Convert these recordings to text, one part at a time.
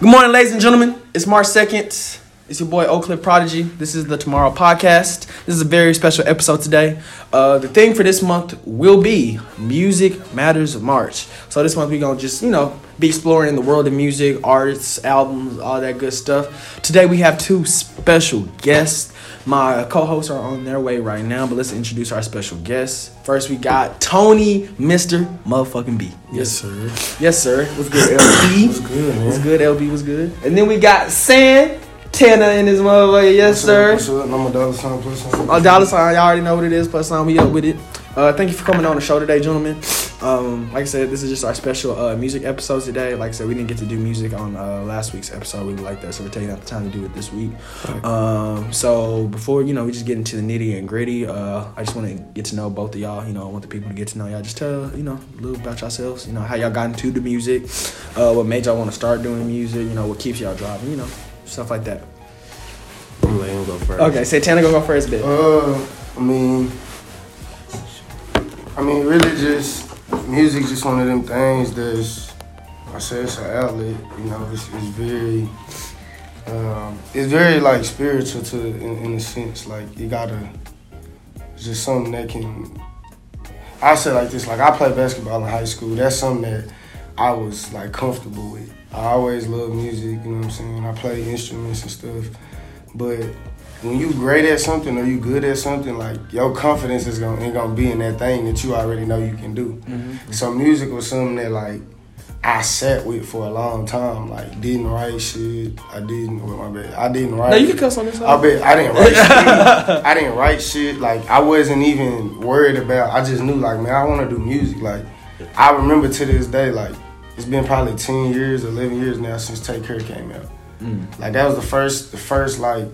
Good morning, ladies and gentlemen. It's March 2nd. It's your boy Oak Cliff Prodigy. This is the Tomorrow Podcast. This is a very special episode today. Uh, the theme for this month will be Music Matters March. So this month we're gonna just, you know, be exploring the world of music, artists, albums, all that good stuff. Today we have two special guests. My co-hosts are on their way right now, but let's introduce our special guests. First we got Tony, Mr. Motherfucking B. Yes, sir. Yes, sir. What's good, LB? What's good, man? What's good, LB? What's good? And then we got San Tanner in his motherfucker. Yes, What's sir. Up, up? I'm a dollar sign plus sign. A dollar sign. Y'all already know what it is. Plus sign. We up with it. Uh, thank you for coming on the show today, gentlemen. Um, like I said, this is just our special uh, music episode today. Like I said, we didn't get to do music on uh, last week's episode. We like that, so we're taking out the time to do it this week. Um, so before you know, we just get into the nitty and gritty. Uh, I just want to get to know both of y'all. You know, I want the people to get to know y'all. Just tell you know a little about yourselves. You know how y'all got into the music. Uh, what made y'all want to start doing music? You know what keeps y'all driving. You know stuff like that. I'm letting him go first. Okay, Santana go go first, bit. Uh, I mean, I mean, really, just music, just one of them things that's. I say it's an outlet. You know, it's, it's very. Um, it's very like spiritual to in, in a sense. Like you gotta. It's just something that can. I say like this. Like I played basketball in high school. That's something that I was like comfortable with. I always loved music. You know what I'm saying? I play instruments and stuff. But when you great at something or you good at something, like your confidence is gonna ain't gonna be in that thing that you already know you can do. Mm-hmm. So music was something that like I sat with for a long time. Like didn't write shit. I didn't. With my bad. I didn't write. No, you can cuss on this. I bet I didn't write shit. I didn't write shit. Like I wasn't even worried about. I just knew like man, I want to do music. Like I remember to this day, like it's been probably ten years, eleven years now since Take Care came out. Like that was the first, the first like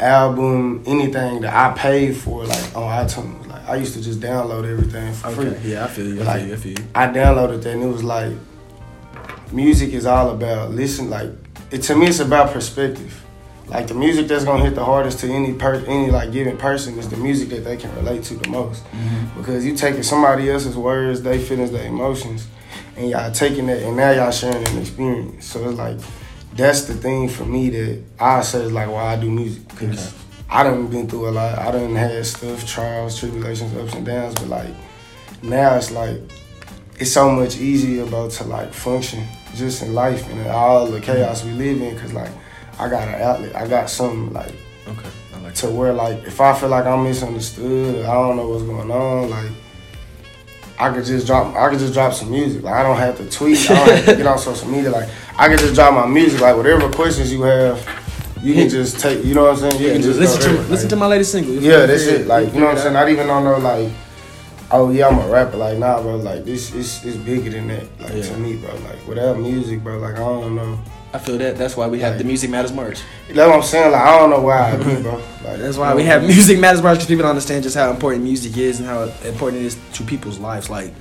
album, anything that I paid for, like on iTunes. Like I used to just download everything for free. Yeah, I feel you. I Like- feel you. I feel you. I downloaded that and it was like music is all about listen like it to me it's about perspective. Like the music that's gonna hit the hardest to any per any like given person is the music that they can relate to the most. Mm-hmm. Because you taking somebody else's words, they feelings, their emotions, and y'all taking that and now y'all sharing an experience. So it's like that's the thing for me that I say is like why I do music. Cause I done been through a lot. I done had stuff, trials, tribulations, ups and downs, but like now it's like it's so much easier about to like function just in life and in all the mm-hmm. chaos we live in because like I got an outlet. I got something like Okay. I like to where like if I feel like I'm misunderstood I don't know what's going on, like I could just drop I could just drop some music. Like I don't have to tweet, I don't have to get on social media. Like I could just drop my music. Like whatever questions you have, you can just take you know what I'm saying? You Yeah, can just listen to there. listen to my latest single. You yeah, that's it. Like, you know what I'm saying? Not even on no like, oh yeah, I'm a rapper. Like, nah, bro. Like, this is it's bigger than that. Like Yeah. to me, bro. Like, without music, bro. Like, I don't know. I feel that. That's why we have the Music Matters March. That's what I'm saying. Like, I don't know why bro. Like, That's why we have Music Matters March because people don't understand just how important music is and how important it is to people's lives. Like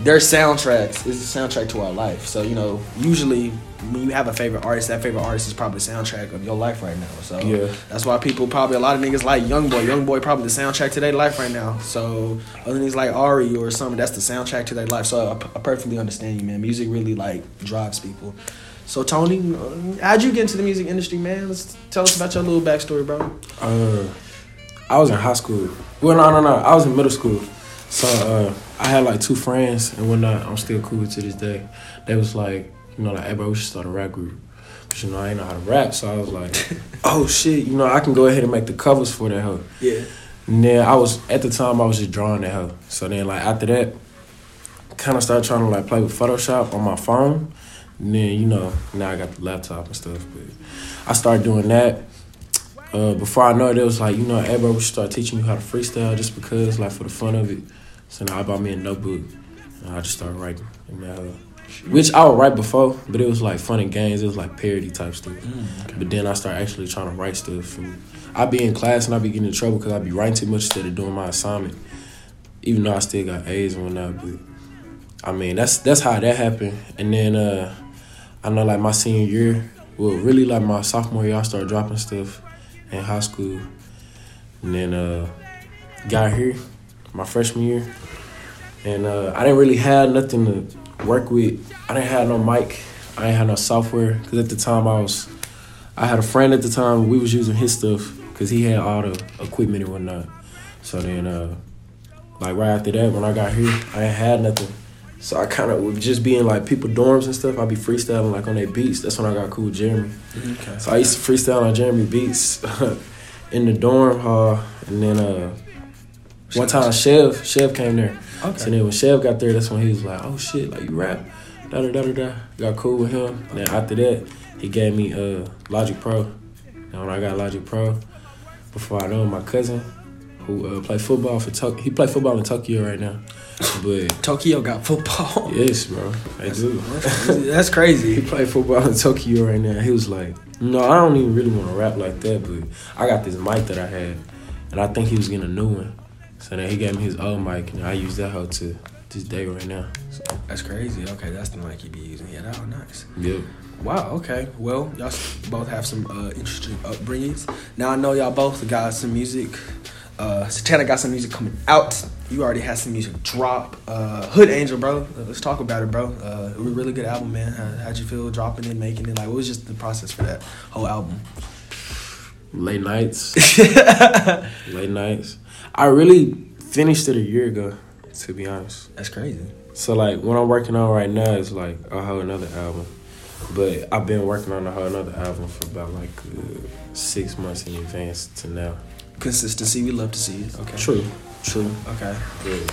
their soundtracks is the soundtrack to our life. So you know, usually when you have a favorite artist, that favorite artist is probably the soundtrack of your life right now. So Yeah. that's why people probably a lot of niggas like YoungBoy. YoungBoy probably the soundtrack to their life right now. So other niggas like Ari or something, that's the soundtrack to their life. So I, I perfectly understand you, man. Music really like drives people. So Tony, how'd you get into the music industry, man? Let's tell us about your little backstory, bro. Uh, I was in high school. Well, no, no, no. I was in middle school. So uh, I had like two friends and whatnot. I'm still cool to this day. They was like, you know, like, hey, bro, we should start a rap group. But you know, I ain't know how to rap, so I was like, oh shit, you know, I can go ahead and make the covers for that hoe. Yeah. And then I was at the time I was just drawing that hoe. So then like after that, kind of started trying to like play with Photoshop on my phone. And then you know now I got the laptop and stuff. But I started doing that. Uh, before I know it, it was like you know, everybody should start teaching you how to freestyle just because like for the fun of it. So now I bought me a notebook and I just started writing. in that hoe. Which I would write before, but it was like fun and games. It was like parody type stuff. But then I started actually trying to write stuff. And I'd be in class and I'd be getting in trouble because I'd be writing too much instead of doing my assignment. Even though I still got A's and whatnot, but I mean that's that's how that happened. And then uh, I know like my senior year, well really like my sophomore year, I started dropping stuff in high school. And then uh, got here my freshman year, and uh, I didn't really have nothing to work with. I didn't have no mic. I ain't had no software because at the time I was, I had a friend at the time. We was using his stuff because he had all the equipment and whatnot. So then, uh, like right after that, when I got here, I ain't had nothing. So I kind of would just be in like people dorms and stuff. I'd be freestyling like on their beats. That's when I got cool with Jeremy. Okay. So I used to freestyle on Jeremy beats in the dorm hall, and then uh, one time Chev Chev came there. So Okay. then when Chev got there, that's when he was like, "Oh shit, like you rap." Da da da da da. Got cool with him. And then after that, he gave me uh Logic Pro. And when I got Logic Pro, before I know my cousin, who uh, played football for Tok he played football in Tokyo right now. But Tokyo got football. yes, bro, I do. That's crazy He played football in Tokyo right now. He was like, no, I don't even really want to rap like that, but I got this mic that I had, and I think he was getting a new one. So then he gave me his old mic, and I use that hoe to this day right now. So, That's crazy. Okay, that's the mic you be using. Yeah, that was nice. yep. Wow. Okay. Well, y'all both have some uh, interesting upbringings. Now I know y'all both got some music. Uh, Santana got some music coming out. You already had some music drop. Uh, Hood Angel, bro. Let's talk about it, bro. Uh, it was a really good album, man. How, how'd you feel dropping it, making it? Like, what was just the process for that whole album? Late nights, late nights. I really finished it a year ago, to be honest. That's crazy. So like what I'm working on right now is like a whole another album, but I've been working on a whole another album for about like uh, six months in advance to now. Consistency. We love to see it. Okay. True, true. Okay. Yeah.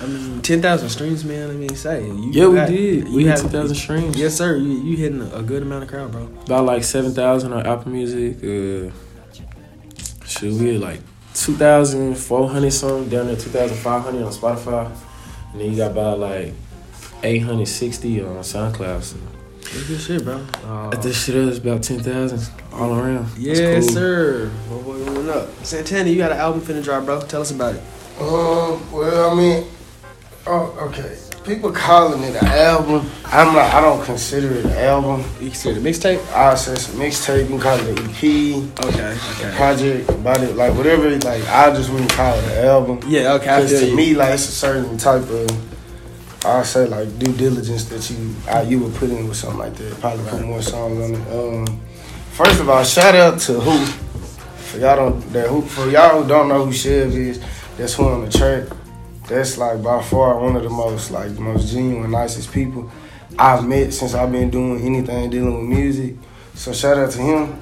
I mean, ten thousand streams, man. I mean, say you. Yeah, we did. We had had 2,000 streams. Yes, sir. You you hitting a, a good amount of crowd, bro. About like 7,000 on Apple Music. Uh, shoot, we had like 2,400 something down there, 2,500 on Spotify. And then you got about like 860 on SoundCloud. So That's good shit, bro. Uh, at this shit is about 10,000 all around. That's yes, cool. sir. What, what, what up? Santana, you got an album finna drop, bro. Tell us about it. Um, well, I mean, oh, okay. People calling it an album. I'm like, I don't consider it an album. You consider the mixtape? I say it's a mixtape. You can call it an EP, Okay, a okay. project, about it, like whatever. Like I just wouldn't call it an album. Yeah, okay. Because to you. me, like it's a certain type of, I say like due diligence that you I, you would put in with something like that. Probably put more songs on it. Um, first of all, shout out to who for y'all don't that who for y'all who don't know who Chev is. That's who on the track. That's like by far one of the most like the most genuine, nicest people I've met since I've been doing anything dealing with music. So shout out to him.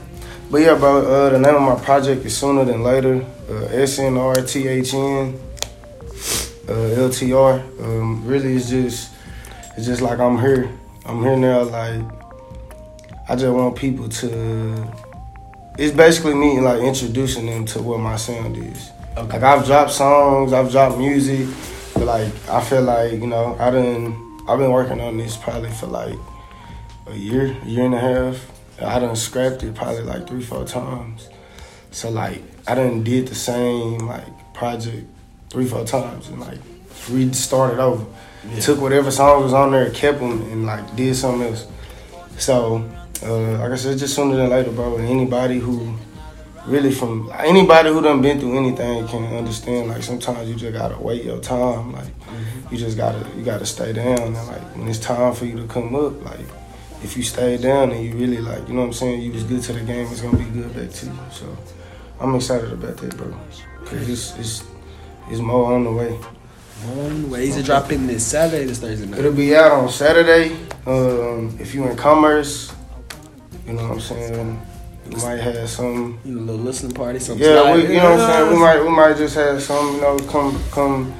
But yeah, bro, uh, the name of my project is Sooner Than Later. Uh, S N R T H N uh, LTR. Um, really, it's just it's just like I'm here. I'm here now. Like I just want people to. It's basically me like introducing them to what my sound is. Okay. Like I've dropped songs, I've dropped music, but like I feel like you know I done I've been working on this probably for like a year, year and a half. I done scrapped it probably like three, four times. So like I done did the same like project three, four times and like restarted over. Yeah. Took whatever songs was on there, kept them, and like did something else. So uh, like I said, just sooner than later, bro. And anybody who really from anybody who done been through anything can understand. Like sometimes you just gotta wait your time. Like you just gotta you gotta stay down. And like when it's time for you to come up, like if you stay down and you really like, you know what I'm saying, you was good to the game, it's gonna be good back to you. So I'm excited about that, bro. Cause it's it's it's more on the way. One way. Is it dropping this Saturday, this Thursday night? It'll be out on Saturday. Um, if you're in commerce, you know what I'm saying. You might have some. You know, a little listening party, something. Yeah, we, you know what I'm saying. We might we might just have some. You know, come come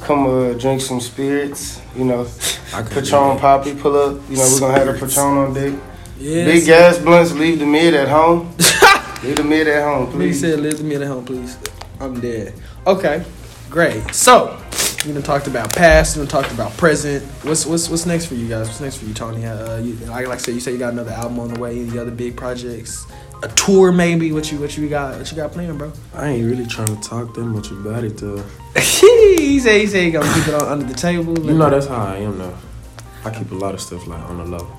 come uh, drink some spirits. You know, Patron Poppy pull up. You know, we're gonna have a Patron on deck. Yes. Big gas blunts. Leave the mid at home. leave the mid at home, Please please. said, "Live the minute home, please." I'm dead. Okay, great. So, we done talked about past. We done talked about present. What's what's what's next for you guys? What's next for you, Tony? Uh, you, like like I said, you say you got another album on the way. Any other big projects? A tour, maybe? What you what you got? What you got planned, bro? I ain't really trying to talk that much about it though. he said he said he gonna keep it on under the table. You know that's how I am though. I keep a lot of stuff like on the low.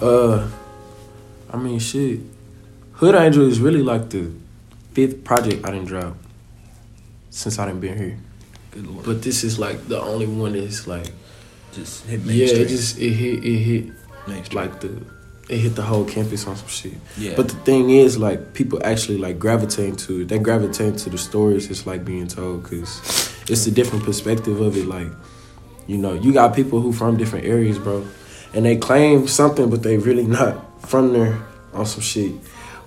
But uh I mean shit. Hood Angel is really like the fifth project I didn't drop since I didn't been here. Good lord. But this is like the only one that's like just hit me. yeah, it just it hit it hit Mainstream. like the it hit the whole campus on some shit. Yeah. But the thing is, like people actually like gravitate to it. They gravitate to the stories it's like being told because it's a different perspective of it. Like, you know, you got people who from different areas, bro, and they claim something, but they really not from there on some shit.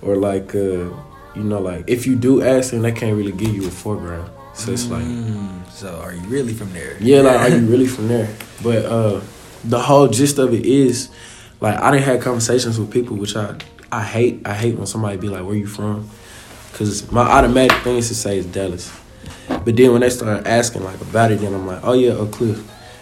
Or like, uh, you know, like if you do ask them, they can't really give you a foreground. So it's like. Mm, so are you really from there? Yeah, like are you really from there? But uh the whole gist of it is like I didn't have conversations with people which I I hate I hate when somebody be like, Where you from? Cause my automatic thing is to say is Dallas. But then when they start asking like about it, then I'm like, Oh yeah, Oak Cliff.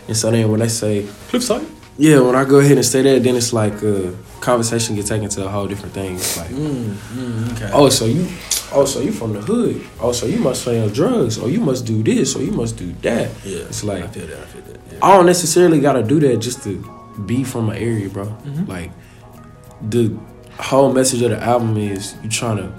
And so then when they say Cliffside. Yeah, when I go ahead and say that, then it's like uh conversation get taken to a whole different thing. It's like Mm, mm, okay. Oh, so you, oh, so you from the hood? Oh, so you must sell drugs? Or you must do this? Or you must do that? yeah. It's like I feel that. I feel that. Yeah. I don't necessarily gotta do that just to be from my area, bro. Mhm. Like the whole message of the album is you trying to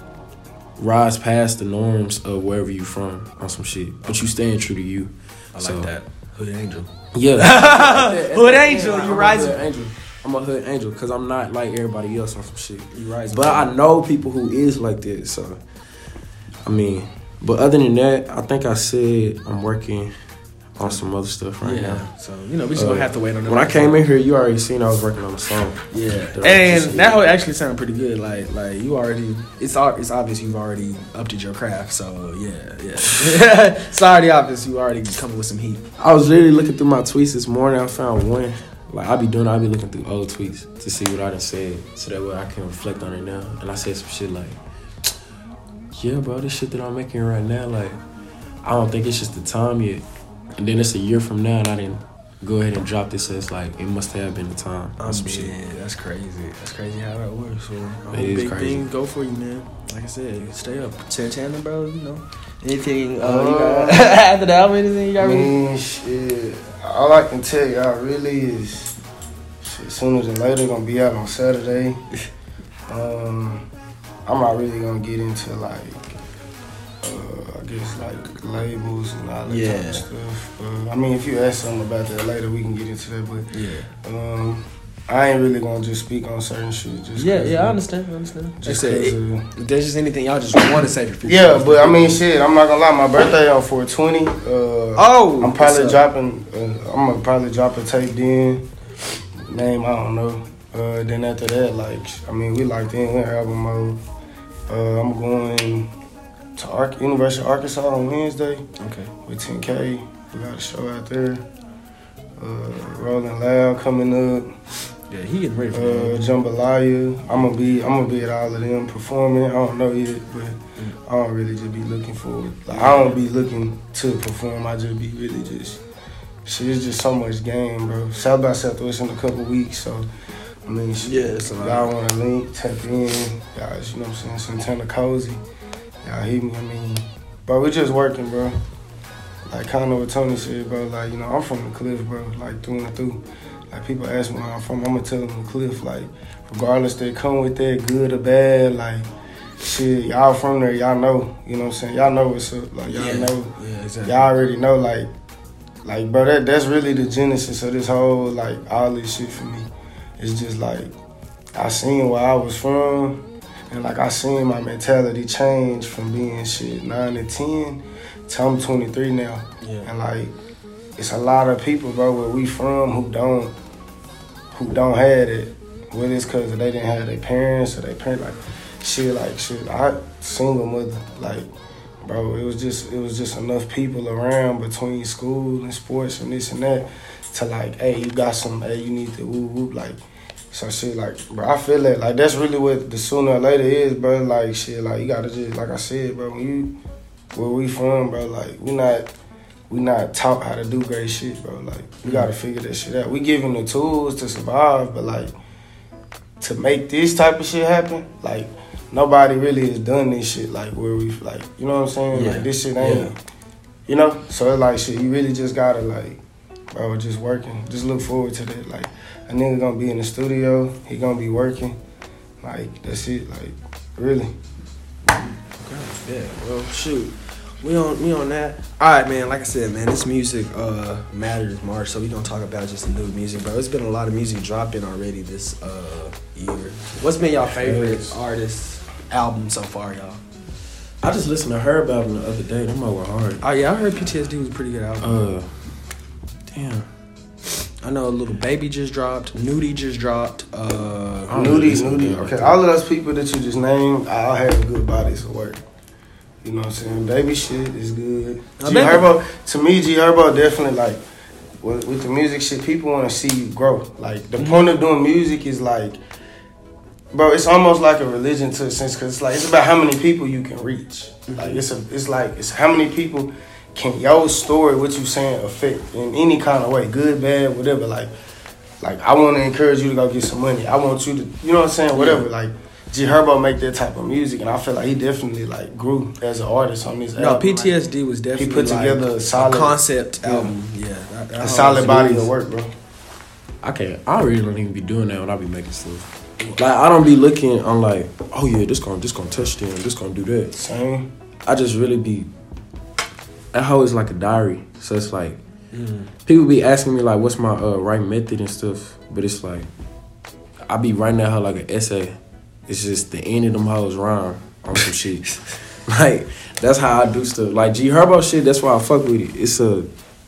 rise past the norms of wherever you from on some shit, but you staying true to you. I like So- that. Hood angel. Yeah, Hood angel, you rising. hood angel. I'm a hood angel because I'm not like everybody else on some shit. You rising. But I know people who is like that, so I mean, but other than that, I think I said I'm working on some other stuff right yeah. now. So you know we just Uh, gonna have to wait on that. When I came in here, you already seen I was working on a song. Yeah, and that would actually sound pretty good. Like, like you already, it's it's obvious you've already upped your craft. So yeah, yeah, it's already obvious you already coming with some heat. I was literally looking through my tweets this morning. I found one. Like I be doing, I be looking through old tweets to see what I done said, so that way I can reflect on it now. And I said some shit like, "Yeah, bro, this shit that I'm making right now, like, I don't think it's just the time yet." And then it's a year from now, and I didn't go ahead and drop this. So it's like it must have been the time. on some shit. that's crazy. That's crazy how that works. So I It hope is big crazy. things go for you, man. Like I said, stay up. Chandler, bro. You know anything? Uh, Uh, you got after the album? Anything you I got? really? mean, shit. All I can tell y'all really is, shit, sooner than later, gonna be out on Saturday. Um, I'm not really gonna get into like, uh, I guess like labels and all that type of stuff. Uh, I mean, if you ask something about that later, we can get into that. But Yeah. um, I ain't really gonna just speak on certain shit. Just Yeah, 'cause yeah, I understand. I understand. Just said, 'cause it- of- if there's just anything y'all just want to say for people. yeah, but I mean, shit. I'm not gonna lie. My birthday on 420. Uh, oh, I'm probably dropping. Uh, I'm gonna probably drop a tape then. Name I don't know. Uh, then after that, like I mean, we locked in. We're in album mode. Uh, I'm going to Ark University of Arkansas on Wednesday Okay. with 10K. We got a show out there. Uh, Rolling Loud coming up. Yeah, he getting ready for Uh. Jambalaya. I'm gonna be. I'm gonna be at all of them performing. I don't know yet, but I don't really just be looking forward. Like I don't be looking to perform. I just be really just. Shit, it's just so much game, bro. South by Southwest in a couple weeks, so I mean, shit, Yeah, it's a lot. y'all want to link, tap in, guys. You know what I'm saying? Santana Cozy, y'all hear me. I mean, but we just working, bro. Like kind of what Tony said, bro. Like you know, I'm from the cliff, bro. Like through and through. Like people ask me where I'm from, I'm gonna tell them the cliff. Like regardless they come with that, good or bad. Like shit, y'all from there, y'all know. You know what I'm saying? Y'all know what's up. Like y'all yeah. know. Yeah, exactly. Y'all already know. Like, like bro, that that's really the genesis of this whole like all this shit for me. It's just like I seen where I was from. And like I seen my mentality change from being shit nine to ten to I'm 23 now. Yeah. And like, it's a lot of people, bro, where we from who don't, who don't have it. Whether it's cause they didn't have their parents or their parents, like, shit, like shit. I single mother, like, bro, it was just, it was just enough people around between school and sports and this and that to like, hey, you got some, hey, you need to whoop whoop, like. So shit, like, bro, I feel that, like, that's really what the sooner or later is, bro. Like, shit, like, you gotta just, like I said, bro, when you, where we from, bro, like, we not, we not taught how to do great shit, bro. Like, we gotta figure that shit out. We given the tools to survive, but like, to make this type of shit happen, like, nobody really has done this shit, like, where we, like, you know what I'm saying? Yeah. Like, this shit ain't, you know? So, it's like, shit, you really just gotta, like, bro, just working. Just look forward to that. Like, a nigga gonna be in the studio, he gonna be working. Like, that's it, like, really. Yeah, well, shoot. We on we on that. All right, man. Like I said, man, this music uh matters, March. So we gonna talk about just the new music, bro. It's been a lot of music dropping already this uh year. What's been y'all favorite artist album so far, y'all? I just listened to Herb album the other day. Them all were hard. Oh yeah, I heard PTSD was a pretty good album. Uh, damn. I know a little baby just dropped. Nudy just dropped. Uh, I Nudy, Nudy. Okay, all of those people that you just named, I all have good bodies of work. You know what I'm saying? Baby shit is good. I G Herbo, to me, G Herbo definitely like with, with the music shit. People want to see you grow. Like the mm-hmm. point of doing music is like, bro, it's almost like a religion to a sense because it's like it's about how many people you can reach. Mm-hmm. Like it's a, it's like it's how many people can your story, what you saying, affect in any kind of way, good, bad, whatever. Like, like I want to encourage you to go get some money. I want you to, you know what I'm saying, whatever. Like. G Herbo make that type of music, and I feel like he definitely like grew as an artist on this. no, album. Like, PTSD was definitely he put like, together a solid- concept Yeah. album. Yeah, that- that a solid body smooth. of work, bro. I can't. I really don't even be doing that when I be making stuff. Like I don't be looking. I'm like, oh yeah, this gonna this gonna touch them. This gonna do that. Same. I just really be. That hoe is like a diary. So it's like Mm. people be asking me like, what's my uh, right method and stuff. But it's like I be writing that hoe like an essay. It's just the end of them hoes rhyme on some shit. like that's how I do stuff. Like G Herbo shit. That's why I fuck with it. It's a,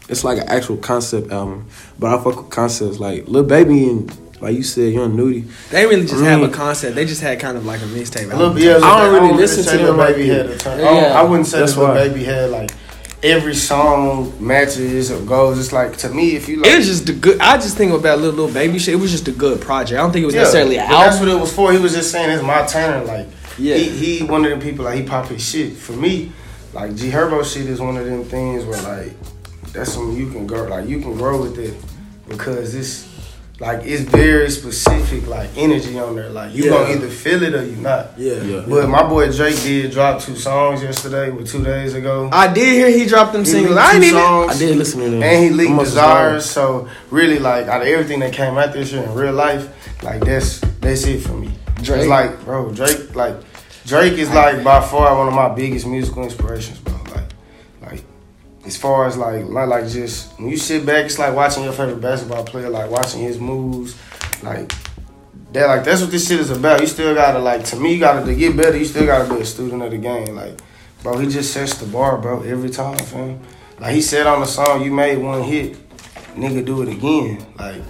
it's like an actual concept album. But I fuck with concepts like Lil Baby and like you said, Young Nudy. They really just I have a mm. concept. They just had kind of like a mixtape. A little album. bit. Yeah, I don't really would listen say to Lil them Baby that. had a turn. Yeah. I, I wouldn't say That's that Lil why. Baby had like every song matches or goes. It's like to me, if you like, It was just a good. I just think about little little baby shit. It was just a good project. I don't think it was Yeah, necessarily an but That's what it was for. He was just saying it's my turn. Like Yeah. he, he one of them people like he pop his shit. For me, like G Herbo shit is one of them things where like that's something you can grow like you can grow with it because it's like it's very specific like energy on there. Like you Yeah. gonna either feel it or you not. Yeah. Yeah. But my boy Drake did drop two songs yesterday, with two days ago. I did hear he dropped them He singles. leaked I ain't two even. songs. I did listen to them. And he leaked Them must desires, so really like out of everything that came out this year in real life, like that's that's it for me. Drake. It's like, bro, Drake like Drake is like by far one of my biggest musical inspirations, bro. As far as like like, like just when you sit back, it's like watching your favorite basketball player, like watching his moves, like that like that's what this shit is about. You still gotta like to me, you gotta to get better, you still gotta be a student of the game. Like, bro, he just sets the bar, bro, every time, fam. Like he said on the song, you made one hit, nigga, do it again. Like,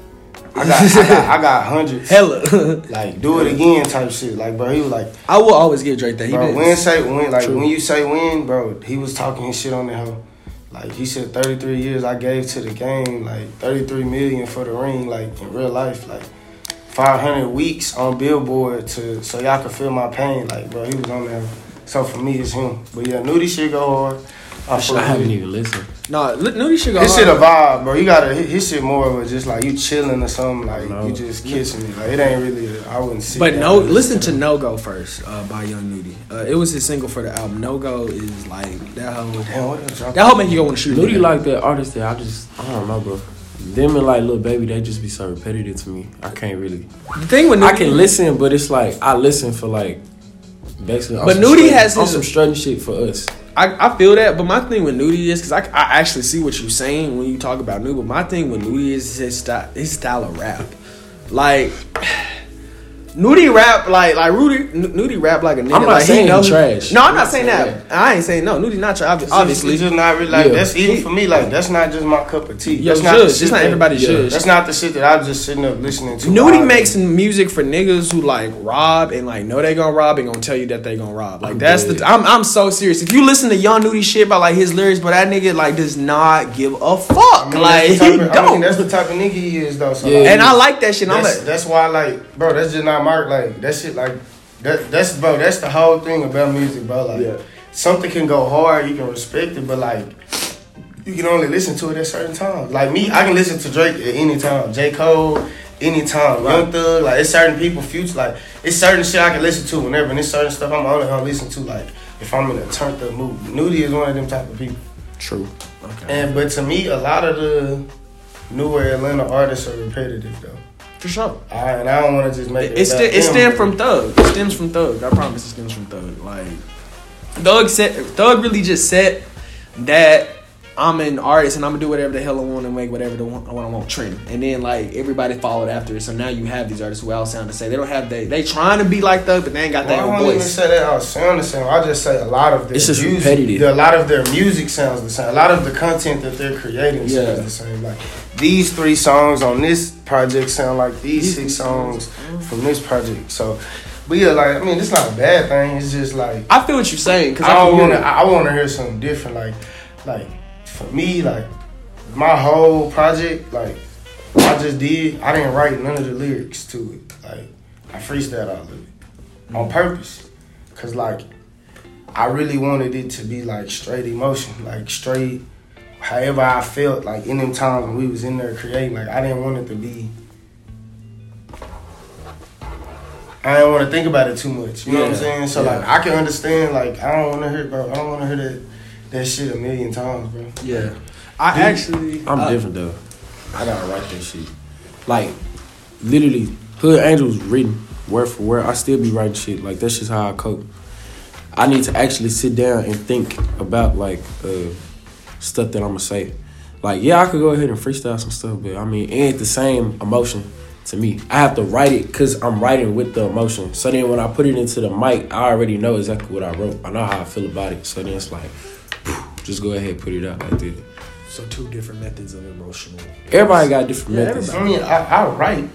I got, I got, I got hundreds. Hella. Like, do it again, type shit. Like, bro, he was like, I will always give Drake that. He bro, did. when say when, like True. when you say when, bro, he was talking his shit on the hoe. Like he said, 33 years I gave to the game, like 33 million for the ring, like in real life, like 500 weeks on Billboard to so y'all can feel my pain, like bro, he was on there. So for me, it's him. But yeah, Nudy shit go hard. I, Shit, I fuck haven't even listened. No, li- Nudy should go. His hard. shit a vibe, bro. You gotta his his shit more of a just like you chilling or something, like No. you just kissing me. Like it ain't really. I wouldn't see. But no, listen to No Go first uh, by Young Nudy. Uh, it was his single for the album. No Go is like that whole Damn, what that whole make you go want to shoot. a Nudy nigga. like that artist that I just I don't know, bro. Them and like little baby, they just be so repetitive to me. I can't really. the thing with Nudy, I can listen, but it's like I listen for like basically. But some Nudy has on his- some strutting shit for us. I, I feel that, but my thing with Nudy is because I, I actually see what you're saying when you talk about Nudy. But my thing with Nudy is his style, his style of rap. Like Nudy rap like like Rudy N- Nudy rap like a nigga. I'm not like, saying he trash. No, I'm I'm not not saying saying that. I ain't saying no. Nudy not trash. It's Obviously, just not really like Yeah. that's even for me. Like that's not just my cup of tea. Yo, that's not Zhuzh, the it's shit not that- everybody's yeah, Zhuzh. That's not the shit that I'm just sitting up listening to. Nudy makes day. music for niggas who like rob and like know they gonna rob and gonna tell you that they gonna rob. Like I'm that's dead. the I'm I'm so serious. If you listen to Young Nudy shit about like his lyrics, but that nigga like does not give a fuck. I mean, like that's he of, don't. mean, that's the type of nigga he is though. So Yeah. like, and I like that shit. I'm like, that's why I like, bro, that's just not my like that shit like that. That's bro. That's the whole thing about music, bro. Like Yeah. something can go hard, you can respect it, but like. You can only listen to it at certain times. Like me, I can listen to Drake at any time. J. Cole, anytime. Young Thug, like it's certain people, future, like it's certain shit I can listen to whenever, and it's certain stuff I'm only gonna listen to like if I'm in a turned up mood. Nudy is one of them type of people. True. okay. And but to me, a lot of the newer Atlanta artists are repetitive though. For sure. I, and I don't want to just make it. It, st- it stems from Thug. It stems from Thug. I promise it stems from Thug. Like Thug said Thug really just said that I'm an artist and I'm gonna do whatever the hell I want and make whatever the one, what I want trend. And then like everybody followed after it. So now you have these artists who all sound the same. They don't have they they trying to be like Thug, but they ain't got Well, their I don't even say that I sound the same. I just say a lot of their It's just music, repetitive. A lot of their music sounds the same. A lot of the content that they're creating Yeah. sounds the same. Like these three songs on this project sound like these six songs mm. from this project. So, but yeah, like I mean, it's not a bad thing. It's just like I feel what you're saying because I I, want to. I want to hear something different. Like, like for me, like my whole project, like I just did. I didn't write none of the lyrics to it. Like I freestyled all of it on mm. purpose, cause like I really wanted it to be like straight emotion, like straight. However I felt like in them times when we was in there creating, like I didn't want it to be. I didn't want to think about it too much. You know what I'm saying? So yeah. like I can understand. Like I don't want to hear, bro. I don't want to hear that that shit a million times, bro. Yeah, I Dude, actually I'm uh, different though. I gotta write that shit. Like, literally, Hood Angels written word for word. I still be writing shit. Like that's just how I cope. I need to actually sit down and think about like uh, stuff that I'm gonna say. Like, yeah, I could go ahead and freestyle some stuff, but I mean, it ain't the same emotion to me. I have to write it because I'm writing with the emotion. So then when I put it into the mic, I already know exactly what I wrote. I know how I feel about it. So then it's like, just go ahead, put it out like that. So two different methods of emotional. Everybody got different Yeah, methods. I mean, I, I write.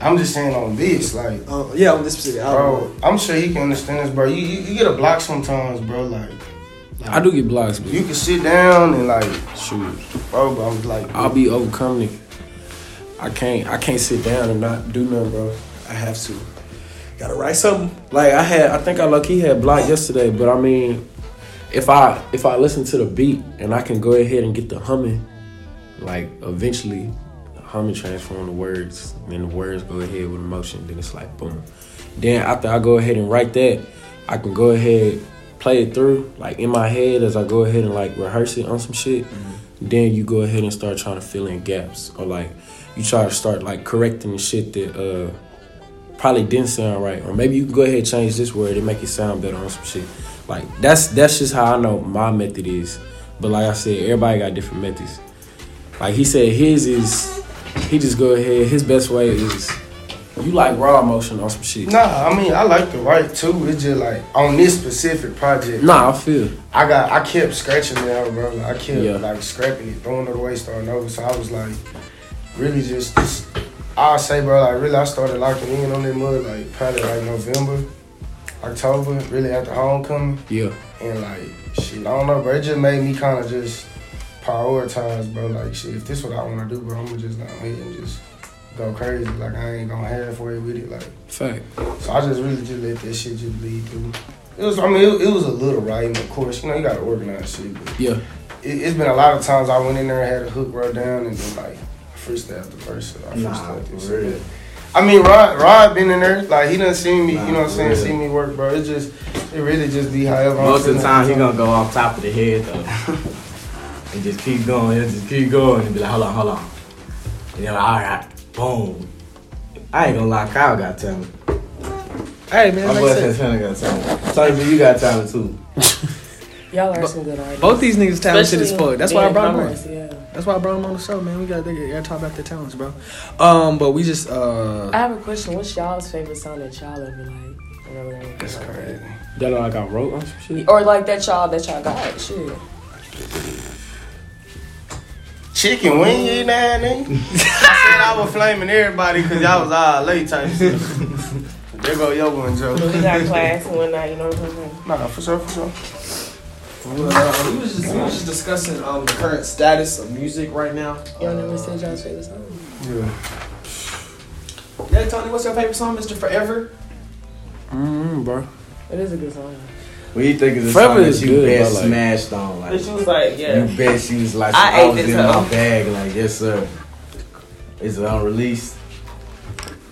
I'm just saying on this, like, Uh, yeah, on this specific album. bro. I'm sure he can understand this, bro. You, you you get a block sometimes, bro. Like, like I do get blocks, but You can sit down and like, shoot, bro. But I'm like, I'll be overcoming it. I can't, I can't sit down and not do nothing, bro. I have to. Gotta write something. Like I had, I think I lucky had block yesterday, but I mean, if I if I listen to the beat and I can go ahead and get the humming, like eventually, the humming transform the words, and then the words go ahead with emotion. Then it's like boom. Then after I go ahead and write that, I can go ahead play it through like in my head as I go ahead and like rehearse it on some shit. Then you go ahead and start trying to fill in gaps or like you try to start like correcting the shit that uh probably didn't sound right or maybe you can go ahead and change this word and make it sound better on some shit. Like that's that's just how I know my method is. But like I said, everybody got different methods. Like he said, his is he just go ahead. His best way is you like raw emotion on some shit. nah. I mean, I like to write too. It's just like on this specific project. Nah, I feel. I got, I kept scratching it out, bro. Like, I kept Yeah. like scrapping it, throwing it away, starting over. So I was like, really just, just I'll say, bro, like really, I started locking in on that mud like probably like November, October, really after homecoming. Yeah. And like shit, I don't know, bro. It just made me kind of just prioritize, bro. Like shit, if this what I want to do, bro, I'm gonna just go ahead and just go crazy. Like I ain't gonna halfway with it. Like Fact. so, I just really just let that shit just lead through. It was, I mean, it, it was a little writing, of course. You know, you gotta organize shit. But Yeah. it, it's been a lot of times I went in there and had a hook wrote down and then like freestyle the verse. I Nah, freestyled for real. I mean, Rod, Rod been in there. Like he done seen me. Nah, you know what I'm saying? for real. See me work, bro. It just, it really just be however. I'm Most of the feeling time, he gonna go off top of the head though, and just keep going. He'll just keep going and be like, hold on, hold on. And then all right, boom. I ain't gonna lie, Kyle got talent. Hey man, My like boy I said, Santana got talent. Tony, B, you got talent too. Y'all are But- some good artists. both these niggas talented as Especially fuck. That's why I being brought them on. Yeah. That's why I brought them on the show, man. We got they gotta talk about their talents, bro. Um, but we just uh, I have a question. What's y'all's favorite song that y'all ever like? Or, really That's like crazy. That like I got wrote on some shit. Or like that y'all that y'all got? Shit. Chicken wing you now, nigga. I said I was flaming everybody because y'all was all late type shit. there go Yoga and Joe. We got class and whatnot. You know what I'm saying? Nah, for sure, for sure. uh, we was just we was just discussing um the current status of music right now. Y'all never said y'all's favorite song. Yeah. Yeah, Tony, what's your favorite song, Mister Forever? Mm, bro. It is a good song. What do you think is the Forever song that is you good, best but, like- smashed on? Like, But she was like, yeah. you best you was like, I I, ate was this in hoe. my bag. Like, yes, sir. Is it unreleased?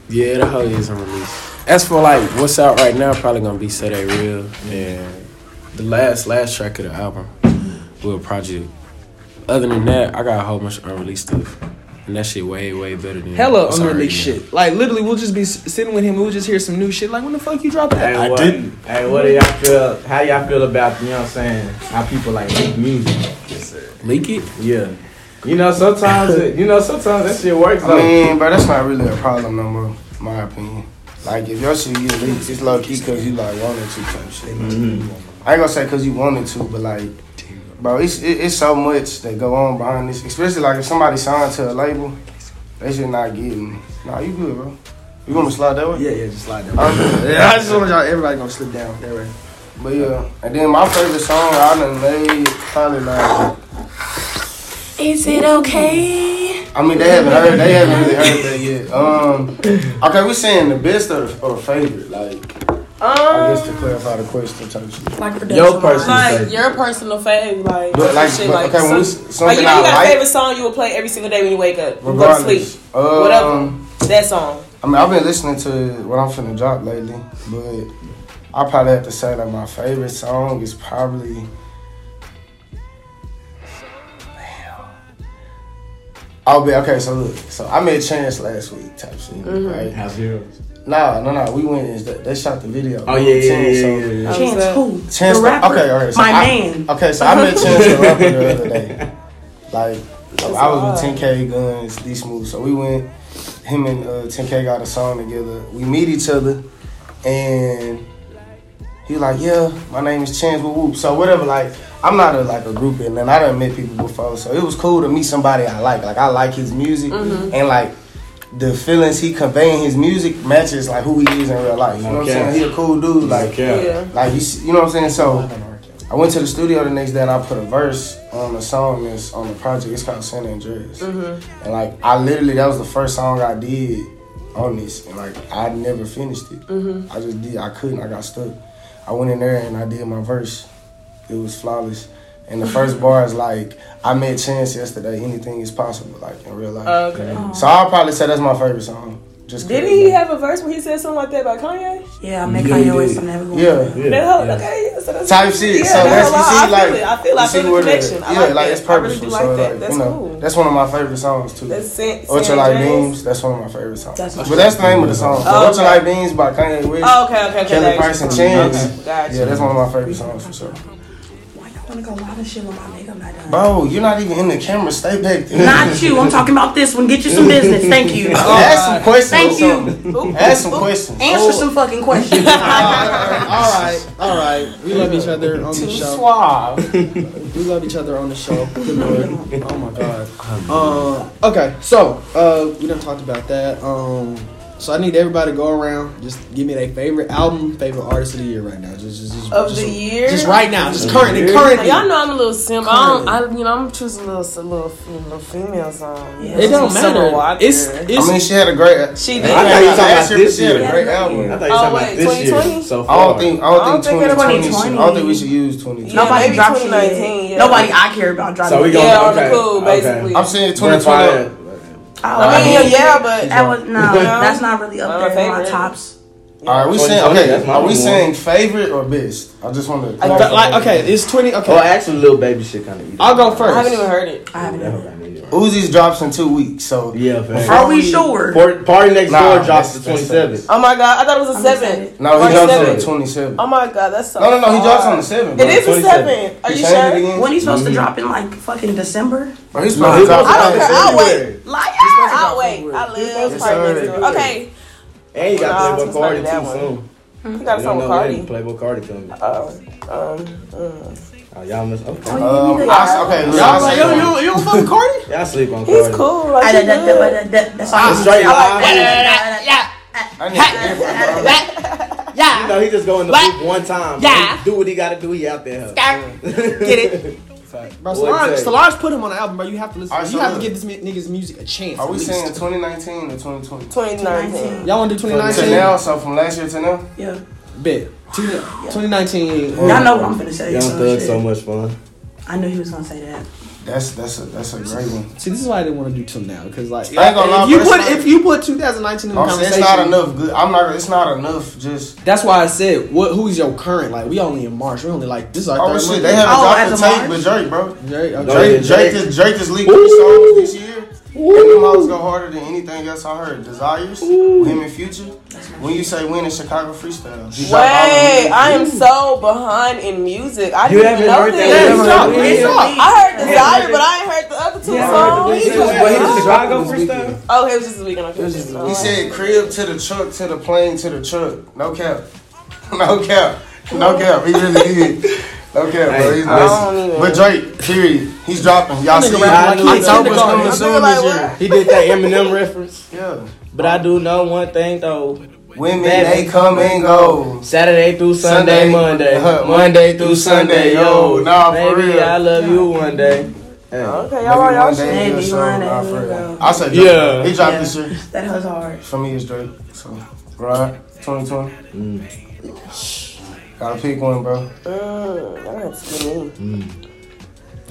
Yeah, the whole is unreleased. As for like what's out right now, probably gonna be Say They Real and the last last track of the album with a project. Other than that, I got a whole bunch of unreleased stuff. And that shit way way better than Hella what's already unreleased out. shit. Like literally, we'll just be s- sitting with him. We'll just hear some new shit. Like when the fuck you drop that? Hey, I what, didn't. Hey, what do y'all feel? How y'all feel about you know what I'm saying? How people like make music? Leak it. Yeah. You know, sometimes it, you know, sometimes that shit works. I Like, mean, bro, that's not really a problem no more, in my opinion. Like, if your shit get leaked, it's low key because you like wanted to type shit. Mhm. I ain't gonna say because you wanted to, but like, bro, it's it, it's so much that go on behind this. Especially like if somebody signed to a label, they should not get me. Nah, you good, bro. You want me to slide that way? Yeah, yeah, just slide down. Okay. yeah, I just want y'all. Everybody gonna slip down that way. But yeah, and then my favorite song I done made probably like. Is it okay? I mean, they haven't heard. They haven't really heard that yet. Um, okay, we're saying the best or the, or the favorite, like. I guess to clarify the question, type shit. Like production. Your person- Like favorite. your personal fave, like, But like, shit, but, like, okay, when we, some- something like you know, you I got a like, favorite song you will play every single day when you wake up, you go to regardless. sleep, whatever. Um, that song. I mean, I've been listening to what I'm finna drop lately, but I probably have to say that my favorite song is probably. I'll be okay. So look, so I made a Chance last week, type shit, Mm-hmm. right? House Heroes. Nah, no, no, we went. Is that they shot the video? Oh yeah, yeah, yeah, So- yeah, yeah. Chance who? Chance, the rapper. okay, all right. So My I, man. Okay, so I met Chance the rapper the other day. Like, I was with 10K Guns, D Smooth. So we went, him and uh, 10K got a song together. We meet each other, and he like, yeah, my name is Chance Whoop Whoop. So whatever, like, I'm not a like a groupie, and I done met people before, so it was cool to meet somebody I like. Like, I like his music, and like. The feelings he conveying his music matches like who he is in real life. You know what I'm saying? He a cool dude. Like, Okay. Yeah. like you, you know what I'm saying? So I went to the studio the next day and I put a verse on the song that's on the project. It's called San Andreas. Mm-hmm. And like I literally that was the first song I did on this, and like I never finished it. Mm-hmm. I just did. I couldn't. I got stuck. I went in there and I did my verse. It was flawless. And the first bar is like, I met Chance yesterday. Anything is possible, like in real life. Okay. Oh. so I'll probably say that's my favorite song. Just 'cause, Didn't he have a verse where he said something like that about Kanye? Yeah, I met Yeah, Kanye he West. I'm never going. Yeah. Yeah. That whole, yeah. okay, yeah, so that's type shit. Yeah, so that that's whole- you see, I like feel it. I feel, I feel the where connection. I yeah, like, like that. it's I really purposeful. do like so that. like, That's you know, cool. that's one of my favorite songs too. That's San, What you San like Andreas? beans? That's one of my favorite songs. That's but that's the name of the song. Oh, what you okay. like beans by Kanye West. Oh, okay, okay, okay. Kelly Price and Chance. Yeah, that's one of my favorite songs for sure. Why y'all wanna go live and shit when my makeup not done? Bro, you're not even in the camera. Stay back there. Not you. I'm talking about this one. Get you some business. Thank you. Ask some questions. Thank you. something. Ask some questions. Answer some fucking questions. all right, all right. We love each other on the Too show. suave. We love each other on the show. Good lord. Oh my god. Um. Okay. So, uh, we done talked about that. Um. So I need everybody to go around. Just give me their favorite album, favorite artist of the year right now. Just, just, just Of just, the year? Just right now. Just currently. year? Currently. Y'all know I'm a little simp. I don't, I, you know, I'm choosing a little, a little, a little female song. Yeah. It don't Summer matter. Walker. It's I it's. mean, she had a great. She I did. I thought you were talking last about year, this she had a year. great I album. thought you oh, were Oh, talking wait, about this year 2020? so I don't think I I don't don't think think it'll 2020. I don't think we should use 2020. Yeah, Nobody maybe dropped shit. 2019, yeah. Nobody I care about dropping. So we it. gonna Yeah, on okay, the cool, okay. basically. I'm saying 2020. Fayez. Oh, I mean, yeah, but that was no. That's not really up One of my there in my favorite. Tops. All right, we oh, saying okay. Are we one. saying favorite or best? I just want to. I got- like okay, it's twenty. Okay, Well, actually, little baby shit kind of. I'll go first. I haven't even heard it. I haven't. Even heard it. Uzi's drops in two weeks, so Yeah, fam. Are we sure? Party, Party next Nah, door drops the that's- twenty that's- seventh. Oh my god, I thought it was a I'm seven. no, he drops on the 27. Oh my god, that's so. No, no, no, he drops on the 7th. It is a seven. Are He you sure? When he's supposed to drop in like fucking December? Bro, he's No, supposed he's to drop I don't care. I'll wait. Like, I'll wait. I live Yes, Party next door. Okay, And you got Nah, Playboi it's Carti too one. soon. you got a song with Carti. Playboi Carti coming. Oh, um, mm. Oh, y'all miss. Okay. Um, I, okay, look, Y'all I like, say yo, one. you, you don't fuck with Carti? Y'all sleep on he's Carti. cool. I- Like, that- he that- good. that- that- That's Ah, all. straight I like live. that. I. You know, he just go in the booth one time. Yeah. Do what he got to do. He out there. Get it? Bro, What Solange. Solange put him on the album, bro. You have to listen. Alright, you so have to look. give this mi- nigga's music a chance. Are we least. saying 2019 or 2020? 2019. Y'all want to do To 2019? now, so from last year to now? Yeah. Bet. Two- 2019. Y'all know what I'm finna say. Young so Thug, shit. so much fun. I knew he was gonna say that. That's that's a that's a great one. See, this is why I didn't want to do till now, because like, I ain't gonna lie, if you put not- if you put 2019 in the conversation, it's not enough. Good. I'm not. It's not enough. Just that's why I said, what? Who's your current? Like, we only in March. We only like this is our oh third shit, month. they haven't Oh, dropped the of tape, March? but Drake, bro. Drake, okay. Yeah, Drake, Drake, Drake. is Drake is leaked three songs this year. Him and Miles go harder than anything else I heard. Desires, with him in Future. When you say win in Chicago freestyle, he dropped all Wait. I am so behind in music. I You didn't know heard that this. yet? it's up. It's Yeah. up. I heard Desire, but I ain't heard the other two Yeah, songs. But he was Chicago freestyle. Oh, it was just this weekend. Okay, It was just Oh, He said crib to the truck to the plane to the truck. No cap. No cap. No cap. He really did. No cap, bro. He's I nice. don't even- But Drake, period. He's dropping. Y'all see Nigga it. rap like he October's kindergarten. coming I soon this year. He did that Eminem reference. Yeah. But I do know one thing though. Women, Baby. they come and go. Saturday through Sunday, Sunday. Monday. Monday through Sunday, yo. Nah, for real. I love you one day. Hey. Okay, y'all right, y'all shit. Maybe he'll show one day for real. I said Drake. Yeah. He dropped Yeah. this year. That was hard. For me, it's Drake. So, right. 2020. Mm. Gotta pick one, bro. Mm, that had to be me.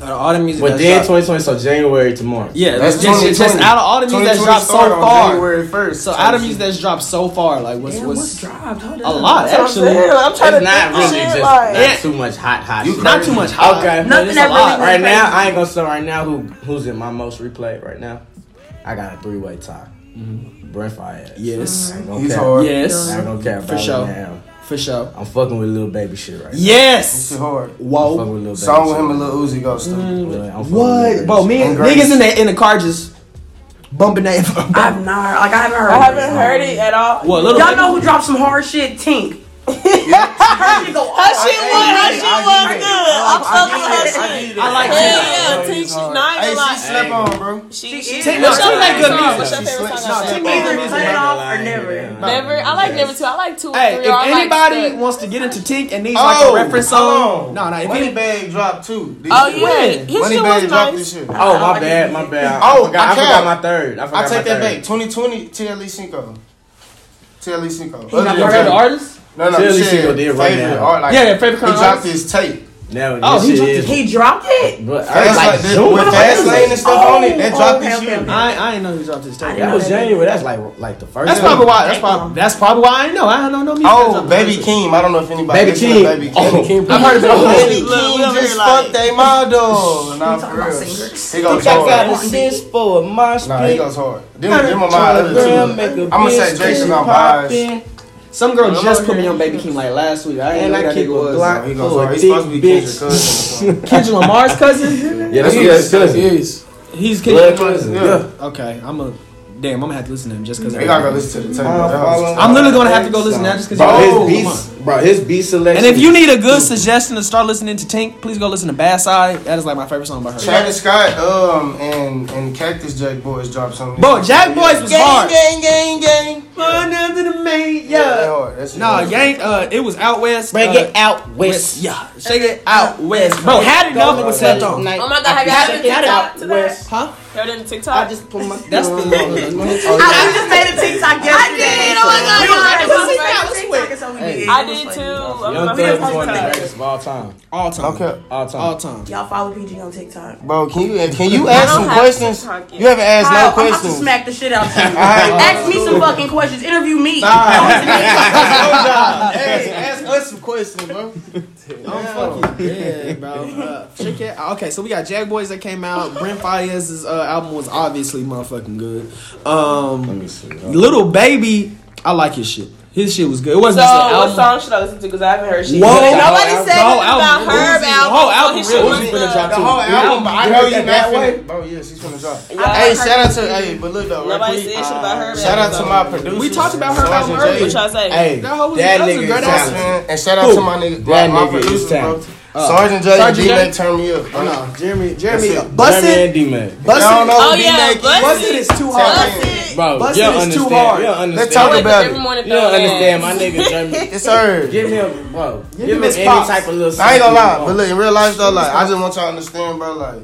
Out of all the music But then 2020, so January to March. yeah, That's that's just, just out of all the music that's dropped so far. January 1st. So out of music that's dropped so far, like what's Damn, what's what's dropped? Hold a lot That's what I'm actually. I'm trying It's to not think really shit just like. not too much hot, hot You shit. Not too much hot. Okay. Nothing that really Right now. I ain't gonna say right now who who's in my most replayed right now. I got a three way tie. Brent Fire. Yes, I ain't gonna He's cap. hard. yes, I ain't gonna care For sure. it now. For sure. I'm fucking with a little baby shit right This Yes. shit hard. now. I'm fucking Whoa. with little baby Song with shit. him and Lil Uzi Ghost. too. Yeah, I'm fucking with What, Lil bro? Baby Me And and niggas in the in the car just bumping that. I've not. Like I haven't heard. I haven't it. heard it at all. What, Lil Y'all Baby? know who dropped some hard shit? Tink. Her she was, her she was good. I'm fucking with her shit. I like Hell Tink. yeah, Tink. She, no, I Hey, ain't gonna she lie. slept on, bro. She, She she, is. Tink- what's no, your make favorite good song? music. What's your She favorite song? out Tink there? make Either good cut it off or never. Never. I like never too. I like two or Hey, three. if or I like anybody wants to get into Tink and needs like a oh, reference song, no, no. If Money any, Bag oh, dropped too. This Oh yeah, When? Moneybagg dropped this shit. Oh my bad, my bad. Oh, I forgot, I I forgot my third. I take that back. 2020 TLE Cinco. TLE Cinco. not Other than heard the artist? No, no, TLE shit. Cinco did right favorite now. art, like, Yeah, yeah, favorite He kind of dropped artist. his tape. Now, Oh, he dropped is. He dropped it. But Fast I like Lane- June. with Fast Lane and stuff on it. That Oh, dropped okay, this year. okay. I I ain't know he dropped his tape. That was January. That's like like the first. That's one. probably why. That's probably that's probably why I ain't know. I don't know no music. Oh, Baby up. Keem. I don't know if anybody Baby listen to Keem. Baby Oh. Keem. I've heard of. Baby Look, Keem look, just fucked they model. Nah, for real. He goes I got hard. a sis for a mosh Nah, he goes hard. Them, them are my other two. I'ma say Jason on bias. Some girl just put me on Baby Keem like last week. I And ain't know I that keep nigga a was. Glock. He goes Full of hard. He's thick supposed to be Kendrick bitch. cousin. Kendrick Lamar's cousin. Yeah, that's He his cousin. He's Blood Kendrick. cousin. Yeah. Okay, I'm a. Damn, I'm gonna have to listen to him just because. You gotta go listen to the tape. I'm bro. That was- following- I'm literally gonna have to go listen to that just because. Bro, his beats, bro, his beat selection. And if you need a good suggestion to start listening to Tink, please go listen to Bad Side. That is like my favorite song by her. Travis Scott, um, and and Cactus Jack Boys dropped something. Bro, Jack Boys was hard. gang, gang, gang. gang. Run after the main, Yeah, yeah. hard. Nah, that's- gang. Uh, it was out west. bring uh, it out west. Yeah, shake it out west. Bro, had enough was slept on. Oh my god, have you had it Had it TikTok today? Huh? Heard it in TikTok? put my. That's the. I just made a TikTok yesterday. I did, oh my God, We don't have to was make right. a TikTok, so we did. I did too. Young we Thug didn't is one of the greatest of all time. All time. Okay. All time. All time. Y'all follow PG on TikTok. Bro, can you can you ask some questions? You haven't asked Kyle, no I'm about to smack the shit out of you. Ask me some fucking questions. Interview me. ask, ask us some questions, bro. I'm fucking dead, bro. Uh, shake it. Okay, so we got Jack Boys that came out. Brent Faiyaz's uh, album was obviously motherfucking good. Um, Let me see. Little Baby, I like his shit. His shit was good. It wasn't just an what song should I listen to? Because I haven't heard shit. Whoa. Nobody The whole said album- nothing the about album- her album. the whole album his really shit was Uzi good. finna drop The whole album, but I know you that not way. finna. Bro, yes, he's finna drop. Hey, shout out to shit. hey, but look though, right Nobody said shit about her. Shout out to my producer. We talked about her Sarge album and earlier. Jay. What y'all say? Hey, That whole was- that that a nigga great is album. talented. And shout out to my nigga, That my nigga is producers, bro. talented. Sergeant J and Sergeant D J? Mac turn me up. Oh, no, Jeremy, Jeremy, it. Bust Jeremy and D-Man. Bust Y'all know Oh yeah, D-Mac Bust Bust It. It is too hard. It. Bro, Bust you It don't is too understand. hard. You don't understand. Let's talk about it. You don't understand, my nigga Jeremy. It's her. Give him, bro. Give, him him any props. type of little. I ain't gonna lie, but look, in real life though, like I just want y'all to understand, bro, like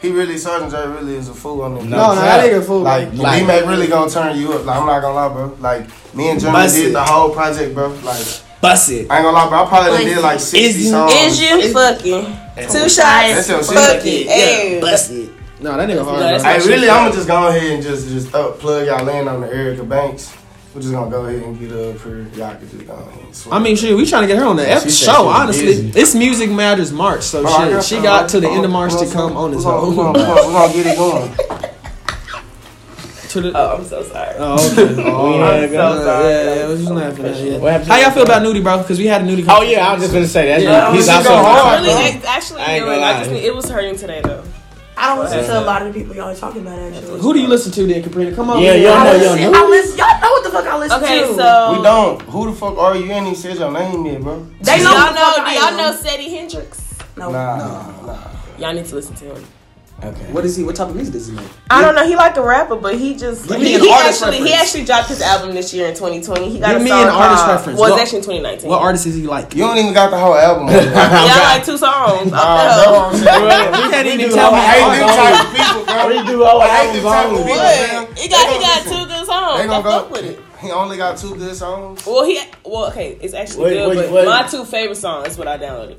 he really Sergeant J really is a fool on this. No, No, no, that nigga fool. Like, Like- D Mac really gonna turn you up. Like, I'm not gonna lie, bro. Like, me and Jeremy Bust did the whole project, bro. Like, Bust It. I ain't gonna lie, but I probably done did like 60 Is- songs. Is you fucking two shots? That's your shit. Fuck it. Hey. Bust It. No, that nigga hard. No. Hey, really, I'm gonna just go ahead and just just up plug y'all in on the Erica Banks. We're just gonna go ahead and get up here. Y'all can just go ahead and swear. I mean, shit, we trying to get her on the F show. Honestly, busy. it's Music Matters March, so Bro, shit, got she got to the end of March gonna- come on this gonna- hoe. We're gonna, we're gonna get it going. To the. Oh, I'm so sorry. Oh, okay. Oh, Yeah, yeah, go. yeah, yeah, yeah. What you laughing at? Yeah. What happened How y'all feel about Nudy, bro? Because we had a Nudy. Oh yeah, I was just gonna say that. Yeah. He's She also hard. Really bro. ex- actually I ain't doing. gonna I just it was hurting today though. I don't listen to a lot of the people y'all are talking about actually. Who do you listen to then, Caprina? Come on. Yeah, y'all know y'all I listen, y'all know what the fuck I listen Okay, to. so We don't. Who the fuck are you? You ain't even said your name yet, bro. They Do know y'all know? fuck Do I y'all know Sadie Hendrix? No. Nah, nah, nah. Y'all need to listen to him. Okay. What is he? What type of music does he make? I don't know. He like a rapper, but he just Give me he, an he artist actually he actually dropped his album this year in 2020. He got Give a me song an artist called, reference. Well, it's actually in 2019. What artist is he like? You don't even got the whole album. Yeah, I like two songs. Nah, Off that's the what I'm. You can't even tell me. all I hate an them type of people, bro. We do all I hate them type of albums people, man. What? He got he They got gonna two good songs. They I gonna fuck go. with it. He only got two good songs. Well, he well okay. It's actually Wait, good, wait, but wait. my two favorite songs is what I downloaded.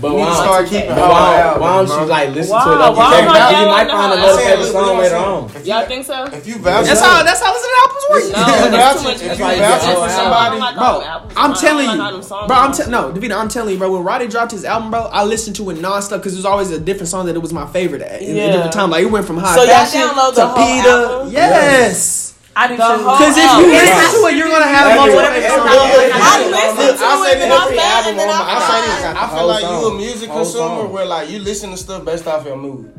But You need to why start don't, keeping but whole why, why don't you like listen Why? to it? Like, Why you, am I you downloading might the find whole another favorite song later on. If Y'all you, think so? if you vouch That's how. That's how listening to albums work. No, that's too much. if you why vouch for somebody- I don't like Bro, all the albums. I'm telling you, like all them songs. bro. I'm te- no, Davina, I'm telling you, bro. When Roddy dropped his album, bro, I listened to it nonstop because it was always a different song that it was my favorite at in Yeah. a different time. Like it went from high So y'all fashion download to the whole Peter. album? Yes. I do The too. whole Because if you listen to it, you're gonna have Every- multiple every- favorite songs. every- I every- listened to I it said and every I album and then I I this. I feel like you a music consumer where like you listen to stuff based off your mood.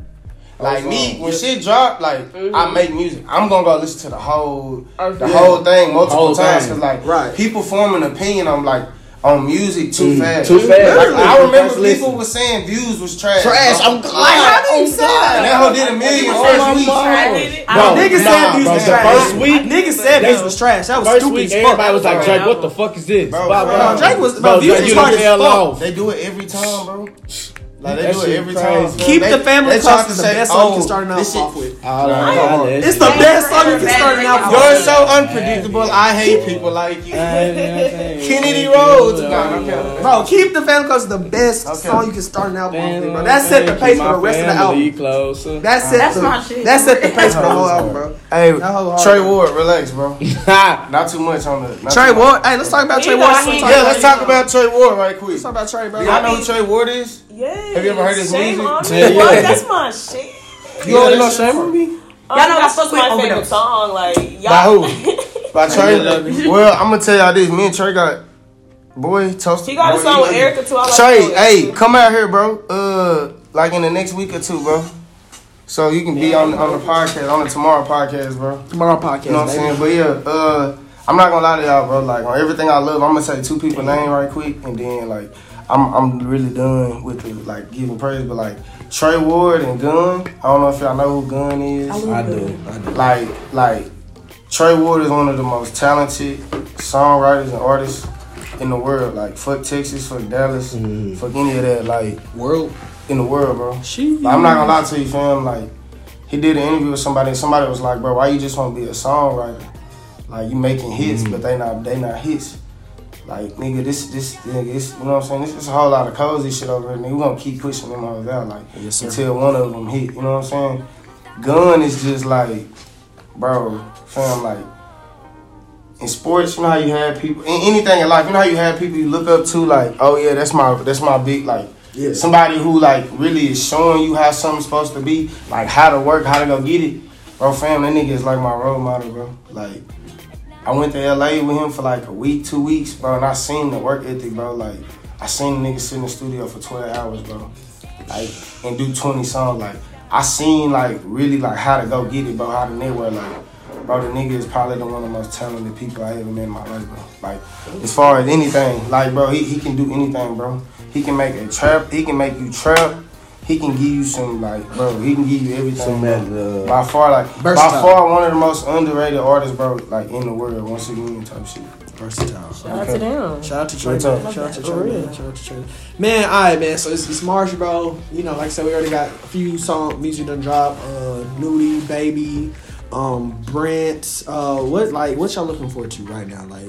Like me, song. when shit drop, like Mm-hmm. I make music. I'm gonna go listen to the whole, the Okay. whole thing multiple Whole times. thing. Cause like Right. people form an opinion on like on music too Mm, fast. too fast. Like, I remember people listen. was saying views was trash. Trash. I'm glad. Like, how do you say And that hoe did a million Oh first my week. God. I did it. Bro, Niggas nah, said these bro, was the trash. first week- Niggas said They- these was trash. That was First stupid week, as fuck. everybody was like, Bro, Drake, what the fuck is this? Bro, Blah, bro, blah. Drake was- Bro, bro, views Drake, you hard as fuck. They do it every time, bro. Like they That do it every crazy. time. Keep They- the family they close to is the say, best oh, song you oh, can start an album this shit- off with. All Nah, right, come on. that It's the best song you can start an album with. You're so unpredictable. I hate people like you. Kennedy Kennedy Rhodes. Nah, I'm. Bro, keep the family close is the best Okay. song you can start an album off with, bro. That set the pace for the rest of the album. Closer. That set That's the, my shit. That set the pace for the whole album, bro. Hey, That whole Trey. Ward, relax, bro. Not too much on the. Trey. Ward. Hey, let's talk about Trey Ward. I Let's ain't- talk Yeah, let's talk about Trey Ward right quick. Let's talk about Trey, bro. Y'all know who Trey Ward is? Yes. Have you ever heard his Shame music? on me. What? yeah. That's my shit. You already know Shame on Me? Oh, Y'all know that's I fuck just my with favorite Overdose. song. Like y'all. By who? By Trey. Well, I'm gonna tell y'all this. Me and Trey got boy toasted. He got a boy, song with Erica too. I like Trey, that. hey, come out here, bro. Uh, like in the next week or two, bro. So you can be on on the podcast, on the tomorrow podcast, bro. Tomorrow podcast, You know what I'm saying? But yeah, uh, I'm not gonna lie to y'all, bro. Like on everything I love, I'm gonna say two people name right quick, and then like I'm I'm really done with the like giving praise. But like Trey Ward and Gun, I don't know if y'all know who Gun is. I do. I do. Like like Trey Ward is one of the most talented songwriters and artists in the world. Like fuck Texas, fuck Dallas, Mhm. fuck any of that. Like World. in the world, bro. She. Like, I'm not gonna lie to you, fam. Like, he did an interview with somebody, and somebody was like, "Bro, why you just want to be a songwriter? Like, you making hits, but they not they not hits. Like, nigga, this this nigga, this, you know what I'm saying? This is a whole lot of cozy shit over here, nigga. We gonna keep pushing them hoes out, like, Yes, until one of them hit. You know what I'm saying? Gun is just like, bro, fam, like. In sports, you know how you have people in anything in life. You know how you have people you look up to, like, oh yeah, that's my that's my big like Yeah. somebody who like really is showing you how something's supposed to be, like how to work, how to go get it. Bro, fam, that nigga is like my role model, bro. Like, I went to LA with him for like a week, two weeks, bro, and I seen the work ethic, bro. Like, I seen the nigga sit in the studio for 12 hours, bro. Like, and do 20 songs. Like, I seen like really like how to go get it, bro, how to network. Like, bro, the nigga is probably the one of the most talented people I ever met in my life, bro. Like, as far as anything, like, bro, he, he can do anything, bro. He can make a trap, he can make you trap. He can give you some like, bro. He can give you everything. Some uh, By far, like Versatile. by far, one of the most underrated artists, bro. Like in the world, once again, type shit. Versatile. Shout out to them. Shout out to Trey. What's up? man. Shout out to For Trey. real. man. Shout out to Trey. Man, all right, man. So it's, it's March, bro. You know, like I said, we already got a few song music done drop. Uh, Nudy, Baby, um, Brent. Uh, what like what y'all looking forward to right now? Like,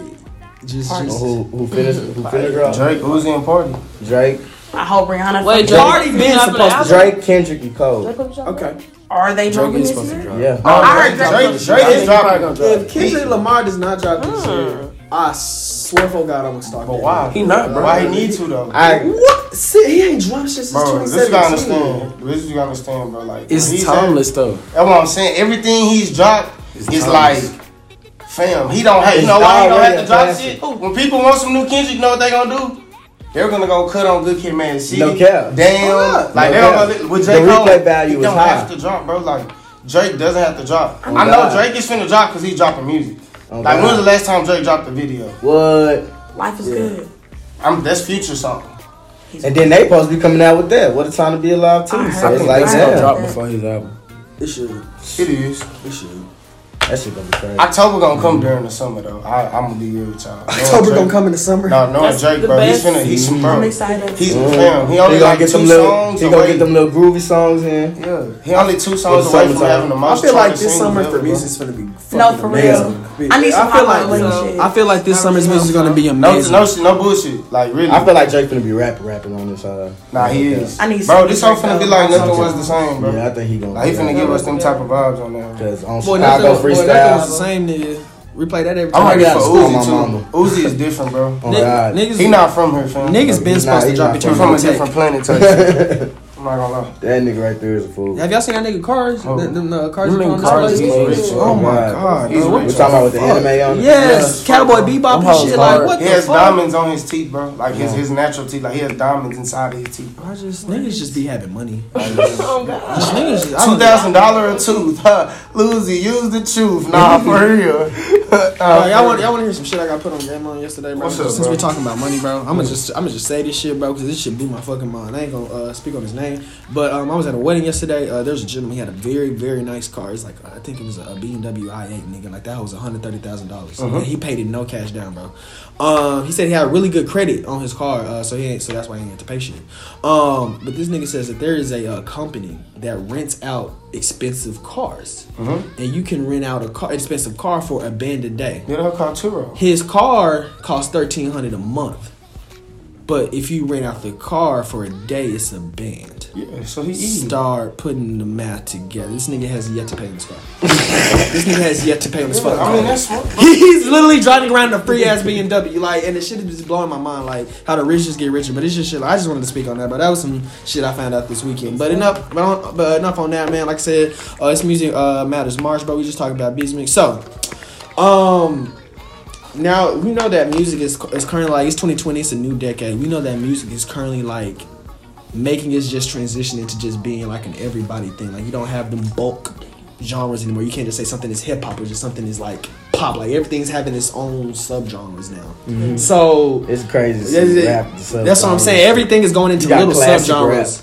just, Oh, just who who finished? Who finished? drop? Drake, Uzi, and Carti. Drake, I hope Rihanna. Wait, Drake already been dropping supposed to? Drake, Kendrick, and Cole. okay. Are they Drake dropping is this supposed to year? drop. Yeah. Oh, I heard Drake, Drake Drake, Drake is dropping. If Kendrick Lamar does not drop this Hmm. year, I swear for God I'm gonna start. But why? He not, bro. Why he need to though? I What? See, he ain't dropped shit since Bro, this 2017. you gotta understand. This you gotta understand, bro. Like when it's he's timeless though. That's what I'm saying. Everything he's dropped, it's like, fam, he don't have, you know why he don't have to drop shit? When people want some new Kendrick, you know what they gonna do? They're gonna go cut on Good Kid, M.A.A.D City. No cap. Damn. Like No they cap. don't go with The J Cole. replay value he is don't high. have to drop, bro. Like Drake doesn't have to drop. Oh, I know Drake is finna drop because he's dropping music. Oh, like God. when was the last time Drake dropped a video? What? Life is Yeah. good. I'm that's future song. And then they supposed to be coming out with that. What a time to be alive too. I So it's like I It's gonna heard damn, drop that. before his album. It should. It is. It should. That shit gonna be crazy. October gonna come during the summer though. I, I'm gonna be real with y'all. October gonna come in the summer. No, no, That's Drake, the bro. He's best. finna. He's I'm excited. He's Mhm. fam. He He only gonna like get two them little. songs He gonna away. get them little groovy songs in. Yeah, he only two songs For away from summertime. having the I feel like charting this singles summer ever, for bro. music is gonna be No, for amazing. real. I need some I feel like shit. I feel like this summer's music is gonna be No, amazing. no, no bullshit. Like really. I feel like Drake finna be rapping, rapping on this. Uh, Nah, he is. I need Bro, some this song finna be like nothing was the same, bro. Yeah, I think he gonna. Like he finna give us them type of vibes on there. Cause on Boy, Chicago nothing, boy, nothing was the same nigga. Replay that every I'm time. ready gotta for school my Uzi mama. Uzi is different, bro. Oh Ni- God. Niggas, He not from here, fam. niggas been He's supposed to drop it He from from a Tech. different planet, type shit. I'm not gonna lie. That nigga right there is a fool. Have y'all seen that nigga cars? Oh. Them, them uh, cars Them on nigga this cars place? is rich. Oh my God. god, He's bro. rich. We talking about with the anime on it? Yes, Cowboy Bebop and hoes shit. Like hard. what He the has diamonds on his teeth, bro. Like his his natural teeth. Like he has diamonds inside of his teeth. Bro. I just niggas just be having money. Oh God. Just niggas just I Two don't- thousand dollar a tooth. Huh? Lucy, use the truth. Nah, for real. Uh, y'all want y'all want to hear some shit I got put on game on yesterday, bro? What's up, Since bro? we talking about money, bro, I'm gonna just I'm gonna just say this shit, bro, because this shit blew my fucking mind. I ain't gonna uh, speak on his name, but um, I was at a wedding yesterday. Uh, there's a gentleman. He had a very very nice car. It's like I think it was a BMW i8 nigga. Like that was one hundred thirty thousand dollars. Uh-huh. He paid it no cash down, bro. Um, he said he had really good credit on his car, uh, so he ain't, so that's why he ain't had to pay shit. Um, but this nigga says that there is a uh, company that rents out expensive cars, Mm-hmm. and you can rent out a car expensive car for a band a day. Get her car Turo. His car costs thirteen hundred a month, but if you rent out the car for a day, it's a band. Yeah, so he eating. Start putting the math together. This nigga has yet to pay on his car. this nigga has yet to pay on his fucking I mean, that's what. He's literally driving around a free ass BMW, like, and the shit is just blowing my mind, like how the rich just get richer. But it's just shit. I just wanted to speak on that, but that was some shit I found out this weekend. But enough, but, enough on that, man. Like I said, uh, it's music uh, matters March, but We just talking about business. So, um, now we know that music is is currently like it's 2020. It's a new decade. We know that music is currently like making it just transition into just being like an everybody thing. Like you don't have them bulk genres anymore. You can't just say something is hip hop or just something is like pop. Like everything's having its own subgenres now. Mm-hmm. So It's crazy. That's, it. rap, That's what I'm saying. Everything is going into You got little classic subgenres.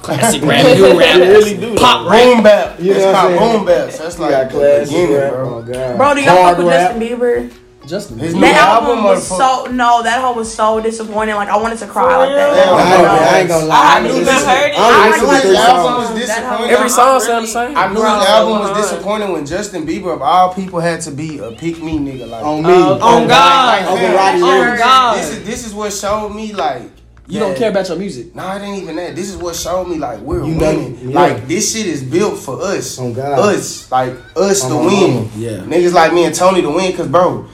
Classic rap, new rap, really do. pop rap. Boom bap. You know it's what I'm called saying? boom bap. That's You like got classic rap. bro. Oh god. Bro, do y'all Hard fuck with. Justin Bieber? Justin. His new That album album, was so no, that whole was so disappointing. Like I wanted to cry like that. Yeah, I ain't. I ain't gonna lie. I I knew only that heard it. I I knew his album was disappointing. Every song sound the same. I knew Bro, his album was disappointing when Justin Bieber of all people had to be a pick me nigga. Like, On uh, me. Oh, Like, God. Over fam, Roddy Oh God. This is this is what showed me like You don't care about your music. Nah, it ain't even that. This is what showed me like we're You know- winning. yeah. Like this shit is built for us. Oh, God. Us, like us On to win. Yeah. Niggas like me and Tony to win. Cause bro,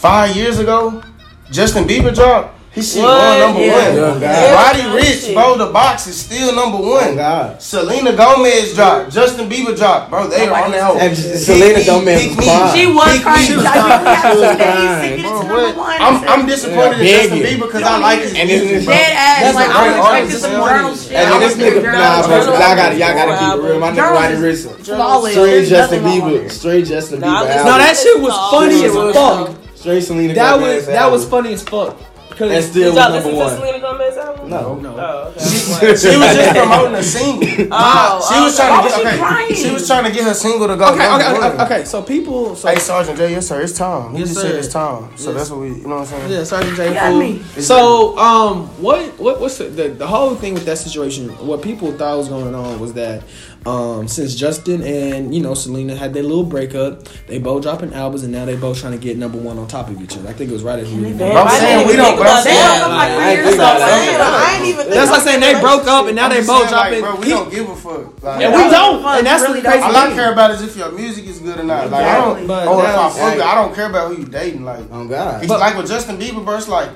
five years ago, Justin Bieber dropped. His shit What? won number Yeah. one. Oh, God. Roddy Ricch, Shit. bro, the box is still number Oh one. God. Selena Gomez dropped. Justin Bieber dropped. Bro, they are on that hoe. And Selena Gomez pick was me. She was Pick crying. me. Like, we have She was crying. singing Bro, it's what? number one. I'm, I'm disappointed Yeah, in Justin begging. Bieber because I like his And music, bro. Dead ass. That's like a I great expecting artist. some journal shit. And then this nigga, nah, bro, y'all gotta, y'all gotta keep it real. My nigga Journal Roddy is straight Justin nothing wrong with Bieber, it. straight Justin Bieber. No, that shit was Oh, funny as fuck. Straight Selena That Gomez was that was funny as fuck. And Because still Did was y'all number listen to one. Selena Gomez album? No. no. Oh, okay. She was just promoting a single. Oh, She was trying to get she okay. She was trying to get her single to go. Okay, okay, okay, okay. So people, so Hey, Sergeant J, yes sir, it's time. He Yes, just sir. said it's time. So Yes. that's what we, you know what I'm saying? Yeah, Sergeant J. got Fool. me. So, um, what, what, what's the, the the whole thing with that situation? What people thought was going on was that, um, since Justin and you know Selena had their little breakup, they both dropping albums, and now they both trying to get number one on top of each other. I think it was right at the beginning. Damn, I'm saying didn't we don't- I'm saying- that. Damn, like I three ain't years think about ago. that. Damn, I ain't even That's like saying they broke up, and now I'm they both saying, like, dropping. bro, we he- don't give a fuck. Like, and we Yeah. don't, and that's really the crazy don't. All I care about is if your music is good or not. Like, I don't, But or if I fuck it, I don't care about who you dating. Like, Oh God. it's like with Justin Bieber, bro. It's like,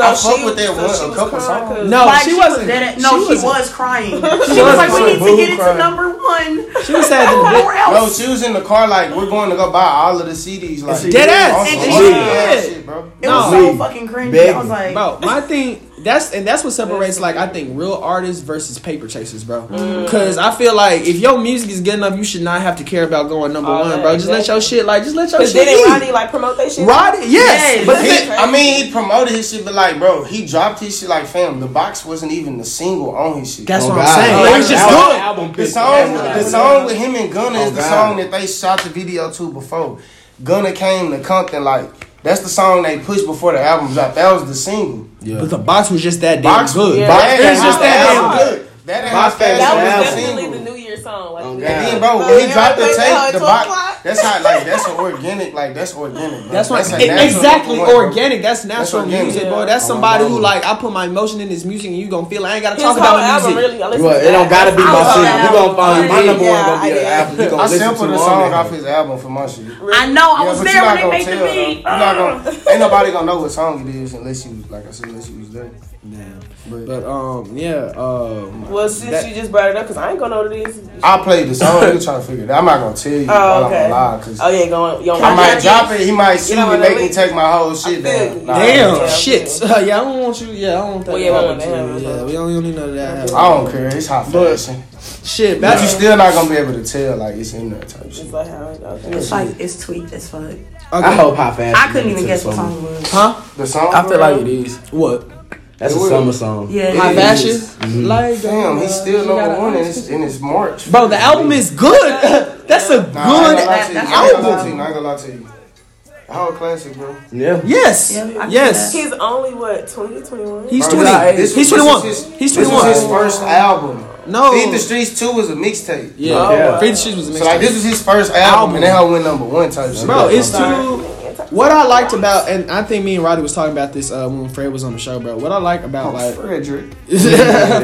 So So I she, fuck with that so one- she a was couple crying songs. 'cause- No, like, she she, wasn't- Was dead she no, she, wasn't- was crying. She, was was like, "We need to Boo get into crying. number one." She was sad to the Nowhere No, else. she was in the car like we're going to go buy all of the CDs. Like Dead ass. on some And she did. shit, bro. It No. was so fucking cringy. Begging. I was like, Bro, my thing that's and that's what separates like I think real artists versus paper chasers, bro. Mm. Cause I feel like if your music is good enough, you should not have to care about going number one, yeah, bro. Just let your shit like just let your shit didn't eat. Roddy like promote that shit? Roddy, yes, Yes. but He, I mean, he promoted his shit, but like, bro, he dropped his shit like, fam. The box wasn't even the single on his shit. that's Oh, what God. I'm saying. Oh, it was just good. album The song, the song with him and Gunna Oh, is the God. song that they shot the video to before. Gunna came to Compton, like that's the song they pushed before the album dropped. That was the single. Yeah. But the box was just that damn Box good. Yeah. Box It was ain't just that the damn album good. That ain't Box how fast ain't That was definitely single. the New Year song. Like, Oh, And then, bro, when he dropped the I played that tape, the box, o'clock. That's how, like, that's organic, like, that's organic. Bro. That's why a it- exactly number one, organic. That's natural organic. music, Yeah. boy. That's somebody who like I put my emotion in this music and you gonna feel. I ain't gotta His talk whole about album, music. really. Well, it don't gotta be I my love single. that You gonna album. find my number one I gonna be an album. You gonna listen sampled to the song off his album for my shit. I know. I was but there when they made the beat. You're not gonna, uh. ain't nobody gonna know what song it is unless you, like I said, unless you was there. But, But um, yeah, um, Well, since That- you just brought it up, because I ain't gonna know what it is. I played the song. You trying to figure it out. I'm not gonna tell you. Oh, while okay. I'm alive, cause Oh, yeah, going. You I might want drop it. He might see know me, what I make me take my whole shit I down. Nah, damn yeah, shit. yeah, I don't want you. Yeah, I don't think. Well, yeah, that we happen don't to want you. that. Yeah, we don't, we don't need none of that. I don't care. It's hot But- fashion. Shit, But you that's still not gonna be able to tell like it's in that type shit. It's like how it okay. It's like it's tweaked as fuck. I hope how fast. I couldn't even guess what song it was. Huh? The song. I feel like it is. What? That's a It will. summer song. Yeah, High It fashion. is. Like Damn, uh, he's still number one and it's, and it's March. Bro, the album is good. That's a Nah, good gonna lie to you. that's I ain't album. to. I ain't gonna lie to you. The whole classic, bro. Yeah. Yes. Yeah, yes. He's only, what, 20, 21? He's Bro, 20. this- He's was 21. his- He's This was 21. his first album. No. Feed the Streets 2 was a mixtape. Yeah. Oh, wow. Feed the Streets was a mixtape. So like this was his first album, Album. and that hoe went number one type shit. Bro, it's Sorry. What I liked about, and I think me and Roddy was talking about this uh, when Fred was on the show, bro. What I like about like Frederick.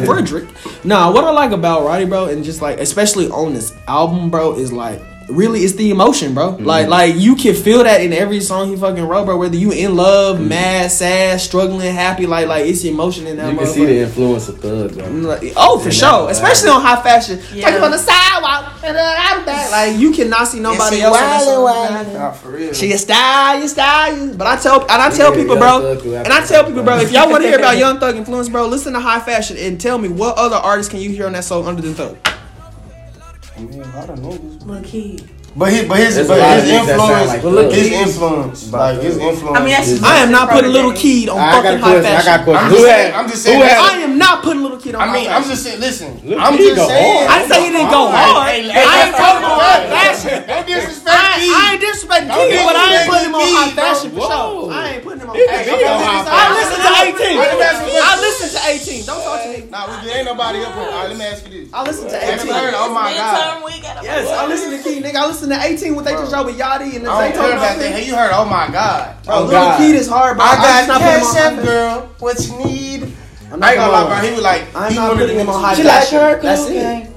Frederick. Nah, what I like about Roddy, bro, and just like especially on this album, bro, is like really it's the emotion, bro. Mm-hmm. Like like you can feel that in every song he fucking wrote, bro. Whether you in love, mad, sad, struggling, happy, like like it's emotion in that. You can see the influence of Thug, bro. Like, oh, for In sure. Especially on high fashion. Yeah. Talking on the sidewalk and uh, out back. Like you cannot see nobody else. on that song. Nah, for real. She a style, you style, but I tell and I tell Yeah, people, bro, and I tell people, bro, bro. if y'all want to hear about Young Thug influence, bro, listen to High Fashion and tell me what other artists can you hear on that song other than Thug. Man, a lot of niggas. Look, he. But his, but his, There's but a lot of his niggas that sound influence, like but look, his influence, like his influence. I mean, that's. I am not putting Little Keed on I fucking High question. I got a Fashion. question. I'm Who just had? saying- I'm just saying Who had? I am not putting Little Keed on I High mean, I'm just saying. Listen, Look, I'm just go saying. hard. I didn't say he didn't go hard. Hey, I ain't talking about High Fashion. Don't disrespect I, me. I ain't disrespecting Don't Kid, but I ain't putting him on Kid, High. Fashion for sure. I ain't putting him on He High Fashion. be on High I listen to 18. Wait, let me ask you a I question. listen to 18. Don't talk to me. Nah, we there ain't nobody up here. All right, let me ask you this. I listen to 18. Oh my god. Yes, I listen to Key, nigga. I listen to 18 what they just with Yachty and the I don't care about that. Have you heard? Oh my god. Bro, Oh, Lil God. Keed is hard, bro. I got not putting him on cash up, girl. What you need? I'm I ain't gonna lie, bro. He was like, I'm he not putting him on High She like her That's it.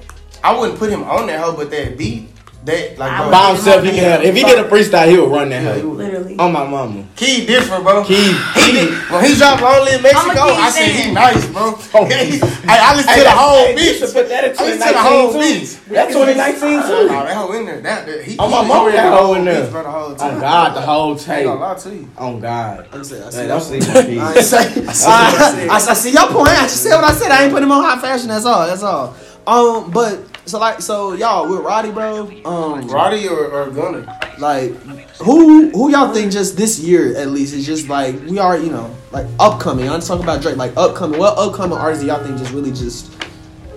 I wouldn't put him on that hoe, but that beat, that like bro, By himself, he can have. If he did a freestyle, he would run that Yeah, he Literally. On my mama. Key different, bro. Key. He did, when he dropped Long Live Mexico, I'm a Key I said he nice, bro. Oh. He- I, I listened to the whole beat. Put that in I listened to the whole 2019 beat. too. That's 2019 Nah, too. that hoe in there. That, that he, Oh, my mama, that hoe whole in there. beat, bro, the whole On. God, the whole I ain't tape. gonna lie to you. On God. I see, I Hey, see. don't sleep on Keith. I, ain't I, I, I see your point. I just said what I said. I ain't putting him on high fashion. That's all. That's all. Um, but so like so y'all with Roddy, bro. Um, Roddy or, or Gunna? like who who y'all think just this year at least is just like we are you know like upcoming. I'm talking about Drake. Like upcoming. What upcoming artists do y'all think just really just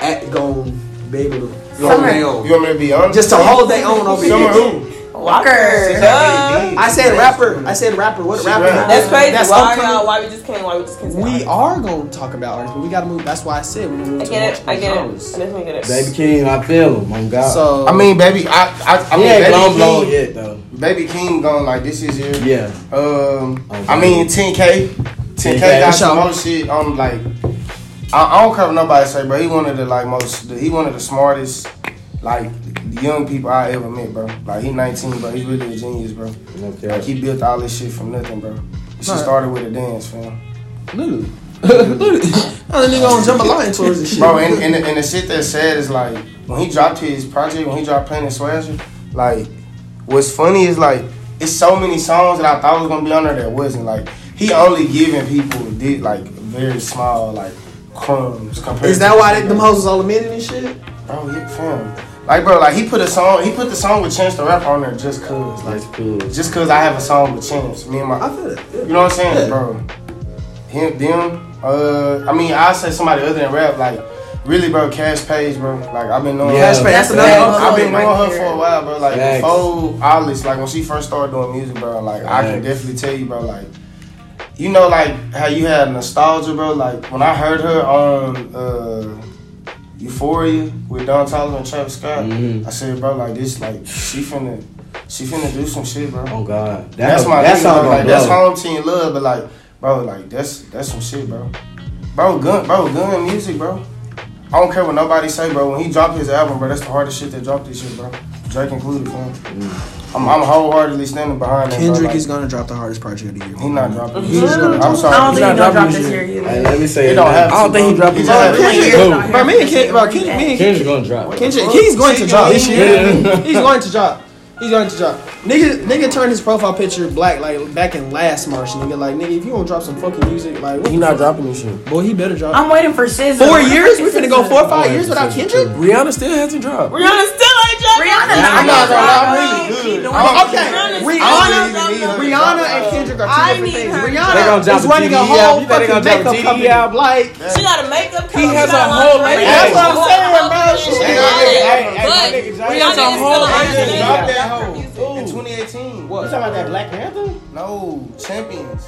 at going be able to You hold me, their you own? want me to be honest? Just to hold their own over Summer here. who? Walker. Duh. I said rapper. I said rapper. What She rapper? That's crazy. That's why, upcoming. y'all, why we just can't? Why we just can't? We are gonna talk about artists, but we gotta move. That's why I said we move I to get it. I get it. I genres. definitely get it. Baby Keem, I feel him. On God. So I mean, baby, I, I, I mean, ain't baby blown blown King, yet though. baby Keem gone like this is year. Yeah. Um, Okay. I mean, 10K. 10K 10K, got some sure. more shit on like. I, I don't care what nobody say, but He one of the like most. He one of the smartest, like the young people I ever met, bro. Like he 19, bro. He's really a genius, bro. Like he built all this shit from nothing, bro. This shit Right. started with a dance, fam. Look. Look. How the nigga on jambalaya tours and shit. Bro, and, and, the, and the shit that's sad is like when he dropped his project, when he dropped Planet Swagger, like what's funny is like it's so many songs that I thought was gonna be on there that wasn't. Like he only giving people did like very small like crumbs compared. Is to that why the they, them hoes was all admitted and shit? Bro, yeah, fam. Like bro, like he put a song, he put the song with Chance the Rapper on there just cause, like That's cool. just cause I have a song with Chance. Me and my I feel it. you know what I'm saying, Yeah. bro? Him, them. Uh, I mean, I say somebody other than rap, like really, bro. Kaash Paige, bro. Like I've been knowing. Yeah. Cash Pay, That's that's another another I've been right her there. for a while, bro. Like Facts. before Alice, like when she first started doing music, bro. Like I can definitely tell you, bro. Like you know, like how you had nostalgia, bro. Like when I heard her on uh, Euphoria with Don Toliver and Travis Scott, Mhm. I said, bro, like this, like she finna, she finna do some shit, bro. Oh God, that, That's my that's bro. Like that's home team love, but like, bro, like that's that's some shit, bro. Bro, gun, bro, gun music, bro. I don't care what nobody say, bro. When he dropped his album, bro, that's the hardest shit that dropped this shit, bro. Drake included, fam. I'm, I'm wholeheartedly standing behind that. bro. Kendrick Like, is gonna drop the hardest project of the year. He not dropping. He's gonna I'm sorry. I don't he's think not he's gonna drop this this year. year Hey, let me say He don't have. I don't think he bro. dropped He his just- Kendrick, bro, me and Kendrick, bro, Kendrick, me and Kendrick gonna drop. Kendrick, he's going to drop this year. He's going to drop. He's going to drop. Nigga, nigga turned his profile picture black like back in last March. Nigga, like nigga, if you don't drop some fucking music, like what He not fuck? dropping this shit. Boy, he better drop. I'm waiting for SZA. Four years? fuck We is finna go four or five years without Kendrick? Rihanna still hasn't dropped. Rihanna still ain't dropping. Rihanna, I'm not gonna lie, I'm really good. Keep doing oh, it. Okay, I Rihanna, don't even need her to Rihanna and it. Kendrick are two I different need things. Rihanna They gonna is running a TDE whole. You fucking a makeup TDE company. album? Like, She got a makeup He has a whole lingerie. makeup That's what I'm saying, a bro. company. She She got got a it. makeup But company. Rihanna is still They just understanding that hoe in 2018. what? You talking about that Black Panther? No, Champions.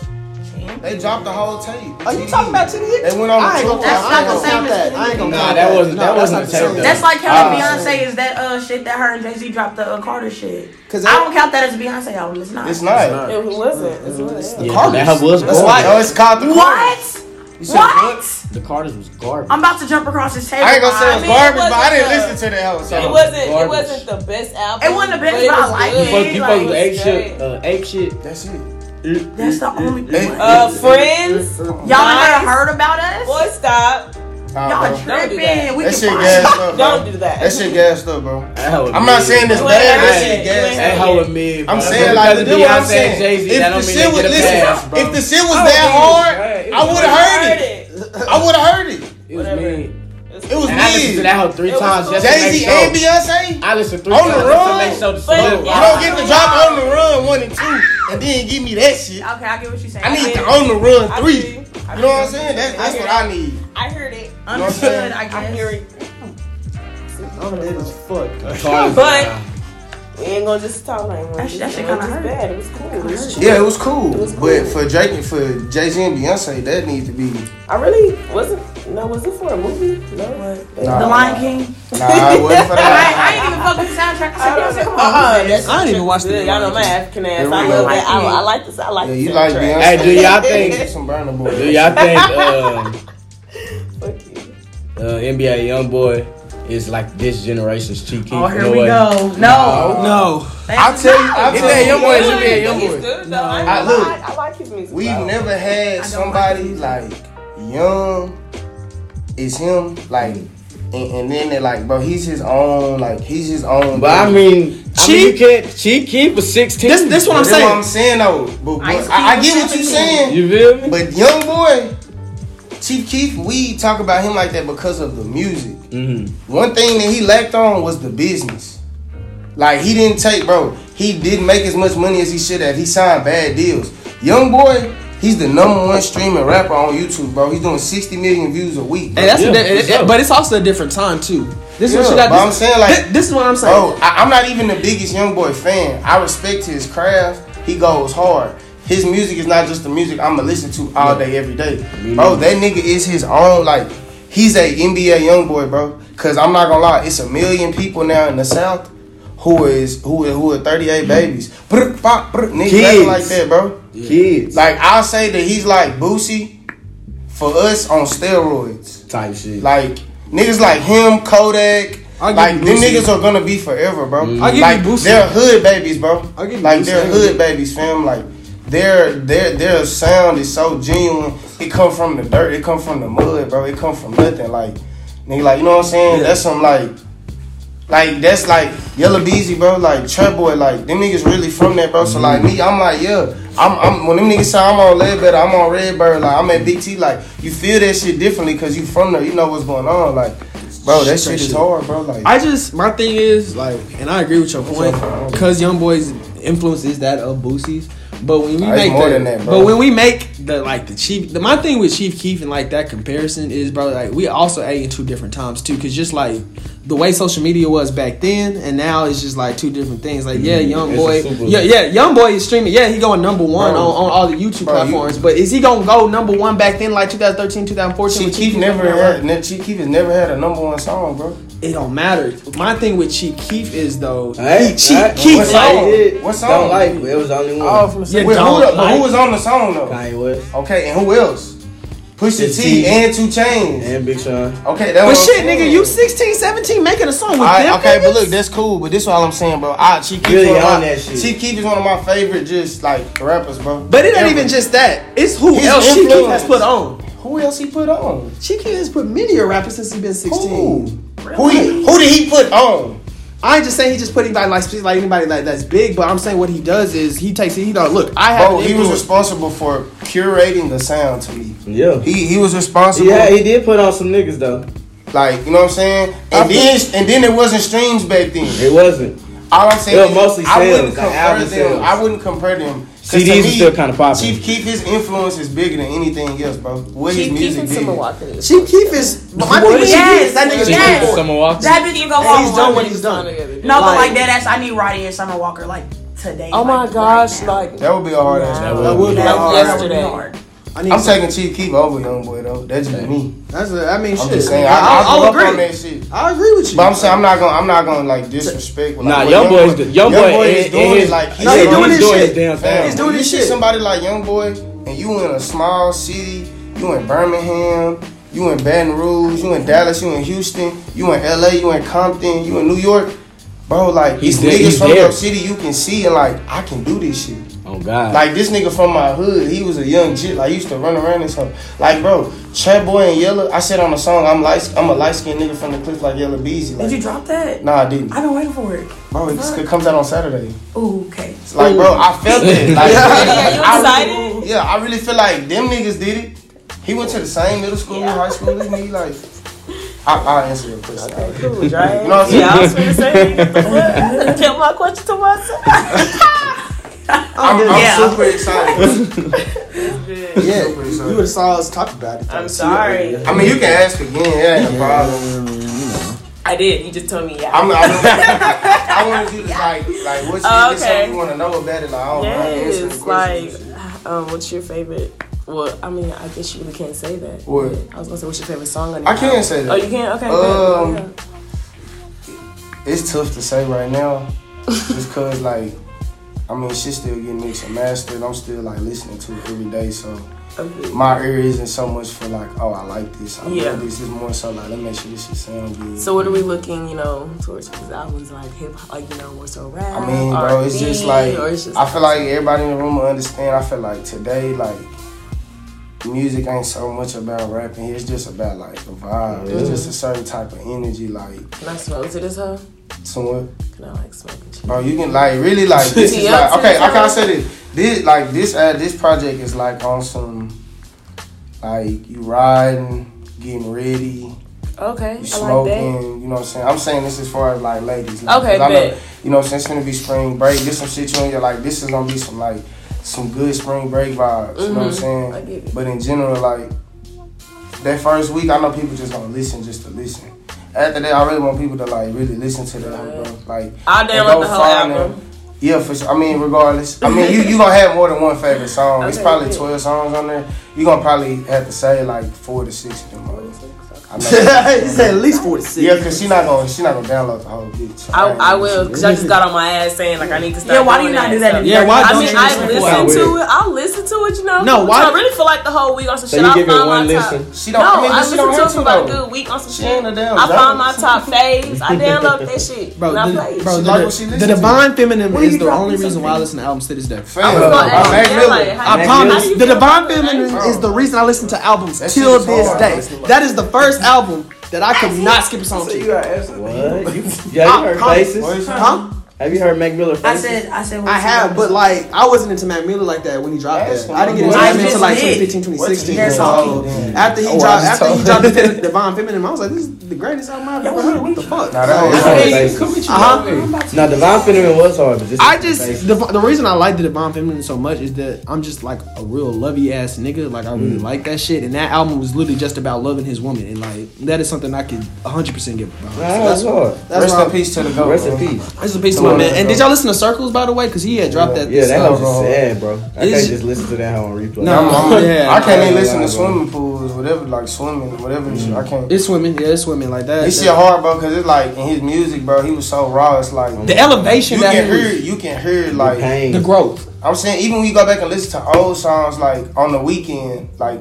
They dropped the whole tape. Are you talking about TDE? They went on the tour. That's not the same as that. I ain't gonna Nah, that wasn't- that wasn't the the tape, That's like counting Beyonce is that uh shit that her and Jay Z dropped the uh, Carter shit. Cause I don't count that as Beyonce album. It's not. It's not. It wasn't. It wasn't. Yeah, Carters. that was That's garbage. like- No, it's called the What? You What? The Carters was garbage. I'm about to jump across this table. I ain't gonna say I it's mean, it garbage, but I didn't the- listen to that hoe. So. It wasn't. It wasn't the best album. It wasn't the best, it but I was like it. You supposed, you like, supposed to ape shit, great. uh, ape shit. That's it. That's the only. Hey, Uh, Friends. Y'all never heard about us? Boy, stop. Y'all bro. Don't do tripping. that. We That can shit find gassed up, bro. Don't do that. That shit gassed up, bro. I'm not saying this bro. You ain't bad. That heard shit it. You gassed ain't That up. hoe was mid. I'm saying like of this what I'm saying. Jay-Z, If the shit was get listen, pass, if the shit was that hard, I would have heard heard it. it. I would have heard it. It was Whatever. mid. It was And I listened to that hoe three It was times cool. just to Jay make Z sure. and Beyonce. I listened three On times the just to run? make sure the song. You don't get the drop on the run one and two, and then give me that shit. Okay, I get what you're saying. I need feel the you. on the run three. feel you. I You know what I'm saying? That, that's I what hear I need. I heard it. Understood, I I guess. hear it. I'm dead as fuck. But we ain't gonna just talk like That shit- that shit it was kinda hurt. bad. It was cool. It was. Yeah, it was cool. It was But for Drake and for Jay Z and Beyonce, that needs to be. I really wasn't. No, was it for a movie? No. Nah, The Lion King. Nah, it wasn't for I, that. I ain't even fuck with the soundtrack. I said, Beyonce, come on. Uh-uh, I didn't even watch the good. Y'all know my Lion African ass. Yeah, I love like that. I, it. I like this. I like Yeah, this you like. Beyonce. Hey, do y'all think- Some Burna Boy. Do y'all think um, Fuck you. uh, NBA YoungBoy is like this generation's Chief Keef? Oh, here a we way? go. No. No. I'll tell you, I'll It's tell you. young boy, it's Good. NBA He's YoungBoy. good, though. I, I- I, look, like, I like his music. We've though. never had somebody his like young. It's him, like, and, and then they're like, bro, he's his own, like, he's his own. But I dude. mean, I mean, you Chief- can't. Chief Keef was sixteen. This this what I'm That's what saying. I'm saying though. But, but Ice I, I get what you're saying. You feel me? But young boy, Chief Keef, we talk about him like that because of the music. Mm-hmm. One thing that he lacked on was the business. Like he didn't take, bro. He didn't make as much money as he should have. He signed bad deals. Young boy, he's the number one streaming rapper on YouTube, bro. He's doing 60 million views a week. And that's Yeah, a, di- for sure. but it's also a different time too. This is what you got. but This, I'm saying, like- thi- this, is what I'm saying. Bro, I, I'm not even the biggest young boy fan. I respect his craft. He goes hard. His music is not just the music I'ma listen to all day, every day. Bro, that nigga is his own, like, he's a NBA young boy, bro. Cause I'm not gonna lie, it's a million people now in the South who is who who are 38 mm-hmm. babies. Brr, bop, brr, Niggas Kids. acting like that, bro. Kids, Like I'll say that he's like Boosie for us on steroids. type shit. Like niggas like him, Kodak. Like you them niggas are gonna be forever, bro. Mm-hmm. I'll give like you Boosie. they're hood babies, bro. I'll give you like Boosie. they're hood babies, fam. Like their their their sound is so genuine. It come from the dirt. It come from the mud, bro. It come from nothing. Like nigga, like you know what I'm saying? That's some like. Like that's like Yella Beezy, bro. Like Trap Boy, like them niggas really from there, bro. So like mm-hmm. me, I'm like, yeah, I'm, I'm when them niggas say I'm on Ledbetter, I'm on Redbird, like I'm at Big T, like you feel that shit differently because you from there, you know what's going on, like, bro, that shit is hard, bro. Like, I just my thing is like, and I agree with your point, because Young Boy's influence is that of Boosie's. But when we make the, that, but when we make the like the chief, the my thing with Chief Keef and like that comparison is, bro, like we also ate in two different times too, because just like the way social media was back then and now it's just like two different things. Like yeah, mm-hmm. Young It's Boy, yeah, yeah, Young Boy is streaming. Yeah, he going number one Bro. on, on all the YouTube Bro, you- platforms. but is he gonna go number one back then, like 2013, 2014? Chief Keef never had, Chief Keef has never had a number one song, bro. It don't matter. My thing with Chief Keef is though, Hey, he Chief hey, Keef what song? it. What song? Don't like, but it was the only oh, one. Oh, from the Yeah, Wait, who, don't but like- who was on the song though? Kanye West Okay, and who else? Pusha It's T T. and 2 Chainz. and Big Sean. Okay, that But was shit, nigga, you 16, 17 making a song with Alright, them okay, but look, that's cool. But this is all I'm saying, bro. I, Chief Keef Really is one of on my, that shit. Chief Keef is one of my favorite, just like rappers, bro. But it ain't Ever. even just that. It's who His else Chief Keef has put on. Who else he put on? Chief Keef has put many a rapper since he been 16. Who? Who, he, who did he put on? I ain't just saying he just put anybody like like anybody like that's big, but I'm saying what he does is he takes it. He don't look. I have Bro, he was responsible for curating the sound to me. Yeah. He he was responsible. Yeah, he did put on some niggas though. Like, you know what I'm saying? And then and then it wasn't streams back then. It wasn't. All I'm saying It was is mostly I wouldn't compare them. sales. I wouldn't compare them. 'Cause CDs to was me, still kinda popping. Chief Keef, his influence is bigger than anything else, bro. What his Chief Keef music and did. Summer Walker. is- Chief Keef is. But my thing with Chief Keef Yes, is that nigga's yes. yes. Summer Walker. That bitch can go And home. he's done what he's done. No, but Like- like that ass, I need Roddy and Summer Walker like today. Oh my like, gosh, right like That would be a hard ass. That That would be hard. that would be Yesterday. Hard. I need I'm some- taking Chief Keef over Young Boy though. That's just me. That's a, I mean, I'm shit. just saying. I, I, I, I'll, I'll grew up on agree. that shit. I agree with you. But I'm saying I'm not gonna I'm not gonna like disrespect. Like, Nah, what Young Boy is the- Young Boy is doing his- like he's No, he doing his shit. his damn Fam, thing. He's doing his shit. somebody like Young Boy and you in a small city, you in Birmingham, you in Baton Rouge, you in Dallas, you in Houston, you in LA, you in Compton, you in New York, bro. Like He's these there- niggas he's from there. your city, you can see and like I can do this shit. Oh God. Like this nigga from my hood, he was a young jit. Like he used to run around and stuff. Like bro, Chad Boy and Yellow. I said on the song, I'm light, I'm a light skinned nigga from the cliff like Yella Beezy. Like, Did you drop that? Nah, I didn't. I've been waiting for it. Bro, it's- it comes out on Saturday. Ooh, okay. Like, bro, I felt it. Like, Yeah, you I excited? really- yeah, I really feel like them niggas did it. He went to the same middle school, high school as me. Like, I, I'll answer your question. Cool, right? You know what I'm saying? Yeah, I was gonna say. the fuck? Kept my question to myself. I'm, I'm Yeah. super excited. yeah, Super excited. you would have saw us talk about it. though. I'm sorry. I mean, you can ask again. Yeah, ain't a problem. I did. He just told me yeah. I'm, I'm, I wanted you to like, like, what's Oh, this okay. you want to know about it? Like, I don't know. Yes, question. like, um, what's your favorite? Well, I mean, I guess you really can't say that. What? I was gonna say, what's your favorite song on the I can't say that. Oh, you can't. Okay. Um, good. it's tough to say right now, just cause like, I mean, shit still getting mixed and mastered. I'm still like listening to it every day, so Okay. my ear isn't so much for like, oh, I like this. I Yeah. love this. It's more so like, let me make sure this shit sound good. So what are we looking, you know, towards his albums like hip hop, like you know, more so rap? I mean, bro, it's R&B, just like it's just I feel like everybody in the room will understand. I feel like today, like music ain't so much about rapping. It's just about like the vibe. It's just a certain type of energy, like Can I smoke to this hoe? somewhat. Can I like smoke it? Bro, you can like really like this is like okay. I time. can say this. This like this uh, this project is like on some like you riding, getting ready, Okay, you I like smoking. that. you know what I'm saying? I'm saying this as far as like ladies. Like, Okay, 'cause I know, you know what I'm saying? It's gonna be spring break. This some shit you on your like. This is gonna be some like some good spring break vibes. You know what I'm Mhm. saying? I get it. But in general, like that first week, I know people just gonna listen just to listen. After that, I really want people to like really listen to the album, bro. Like I'll and download go the whole find album. them. Yeah, for sure. I mean, regardless. I mean, you you gonna have more than one favorite song. it's probably yeah. twelve songs on there. You are gonna probably have to say like four to six of them. I know. he said at least 46. Yeah, cause she not gonna she not gonna download the whole bitch. So I, I will, because. I just got on my ass saying like I need to stop. Yeah, why do you not do that? So- in Yeah, why I don't mean, you I listen to listen it? to it. I listen listen to it, you know. No, why- I really feel like the whole week on some So shit. you I give it found one my top. She don't. I mean, I she to it for to about a good week on some She shit. ain't a damn I found my top faves. I downloaded that shit. Bro, and I the, played. bro, She the, like what she the listen to. Divine Feminine is the only reason why I listen to albums to this day. I was gonna ask Mac you, Miller. like, how- I Mac promise. The Divine? Feminine is the reason I listen to albums till this day. That is the first album that I could not skip a song So you to. got answer. What? You, yeah, you heard Huh? faces? Huh? Have you heard Mac Miller I faces? said, I said. I have, but like I wasn't into Mac Miller like that when he dropped That's that. I didn't get into I him until like did. 2015, 2016. That's So after he Oh, I dropped, after he dropped the Divine Feminine, I was like, this is the greatest album I've ever heard. What the fuck? Nah, that It's is- hard Hey, faces. Come with you, Uh-huh. Now, Divine Feminine was hard, but this I just the, the reason I like the Divine Feminine so much is that I'm just like a real lovey ass nigga. Like I really like that shit, and that album was literally just about loving his woman, and like that is something I could 100 percent get behind. Nah, So that's that's hard. that's Rest in peace to the goat. Rest in peace. Rest in peace to my man. And did y'all listen to Circles by the way? Because he had dropped that. Yeah, this, that uh, house sad, bro. I can't just listen to that hoe on replay. No. I'm, I'm, Yeah, I can't even listen to swimming pools, whatever, like swimming, whatever. and shit. I can't. It's swimming, yeah, it's swimming like that. It's that- shit hard, bro, because it's like in his music, bro. He was so raw. It's like The elevation you that can hear. You can hear like the growth. I'm saying. Even when you go back and listen to old songs, like on the weekend, like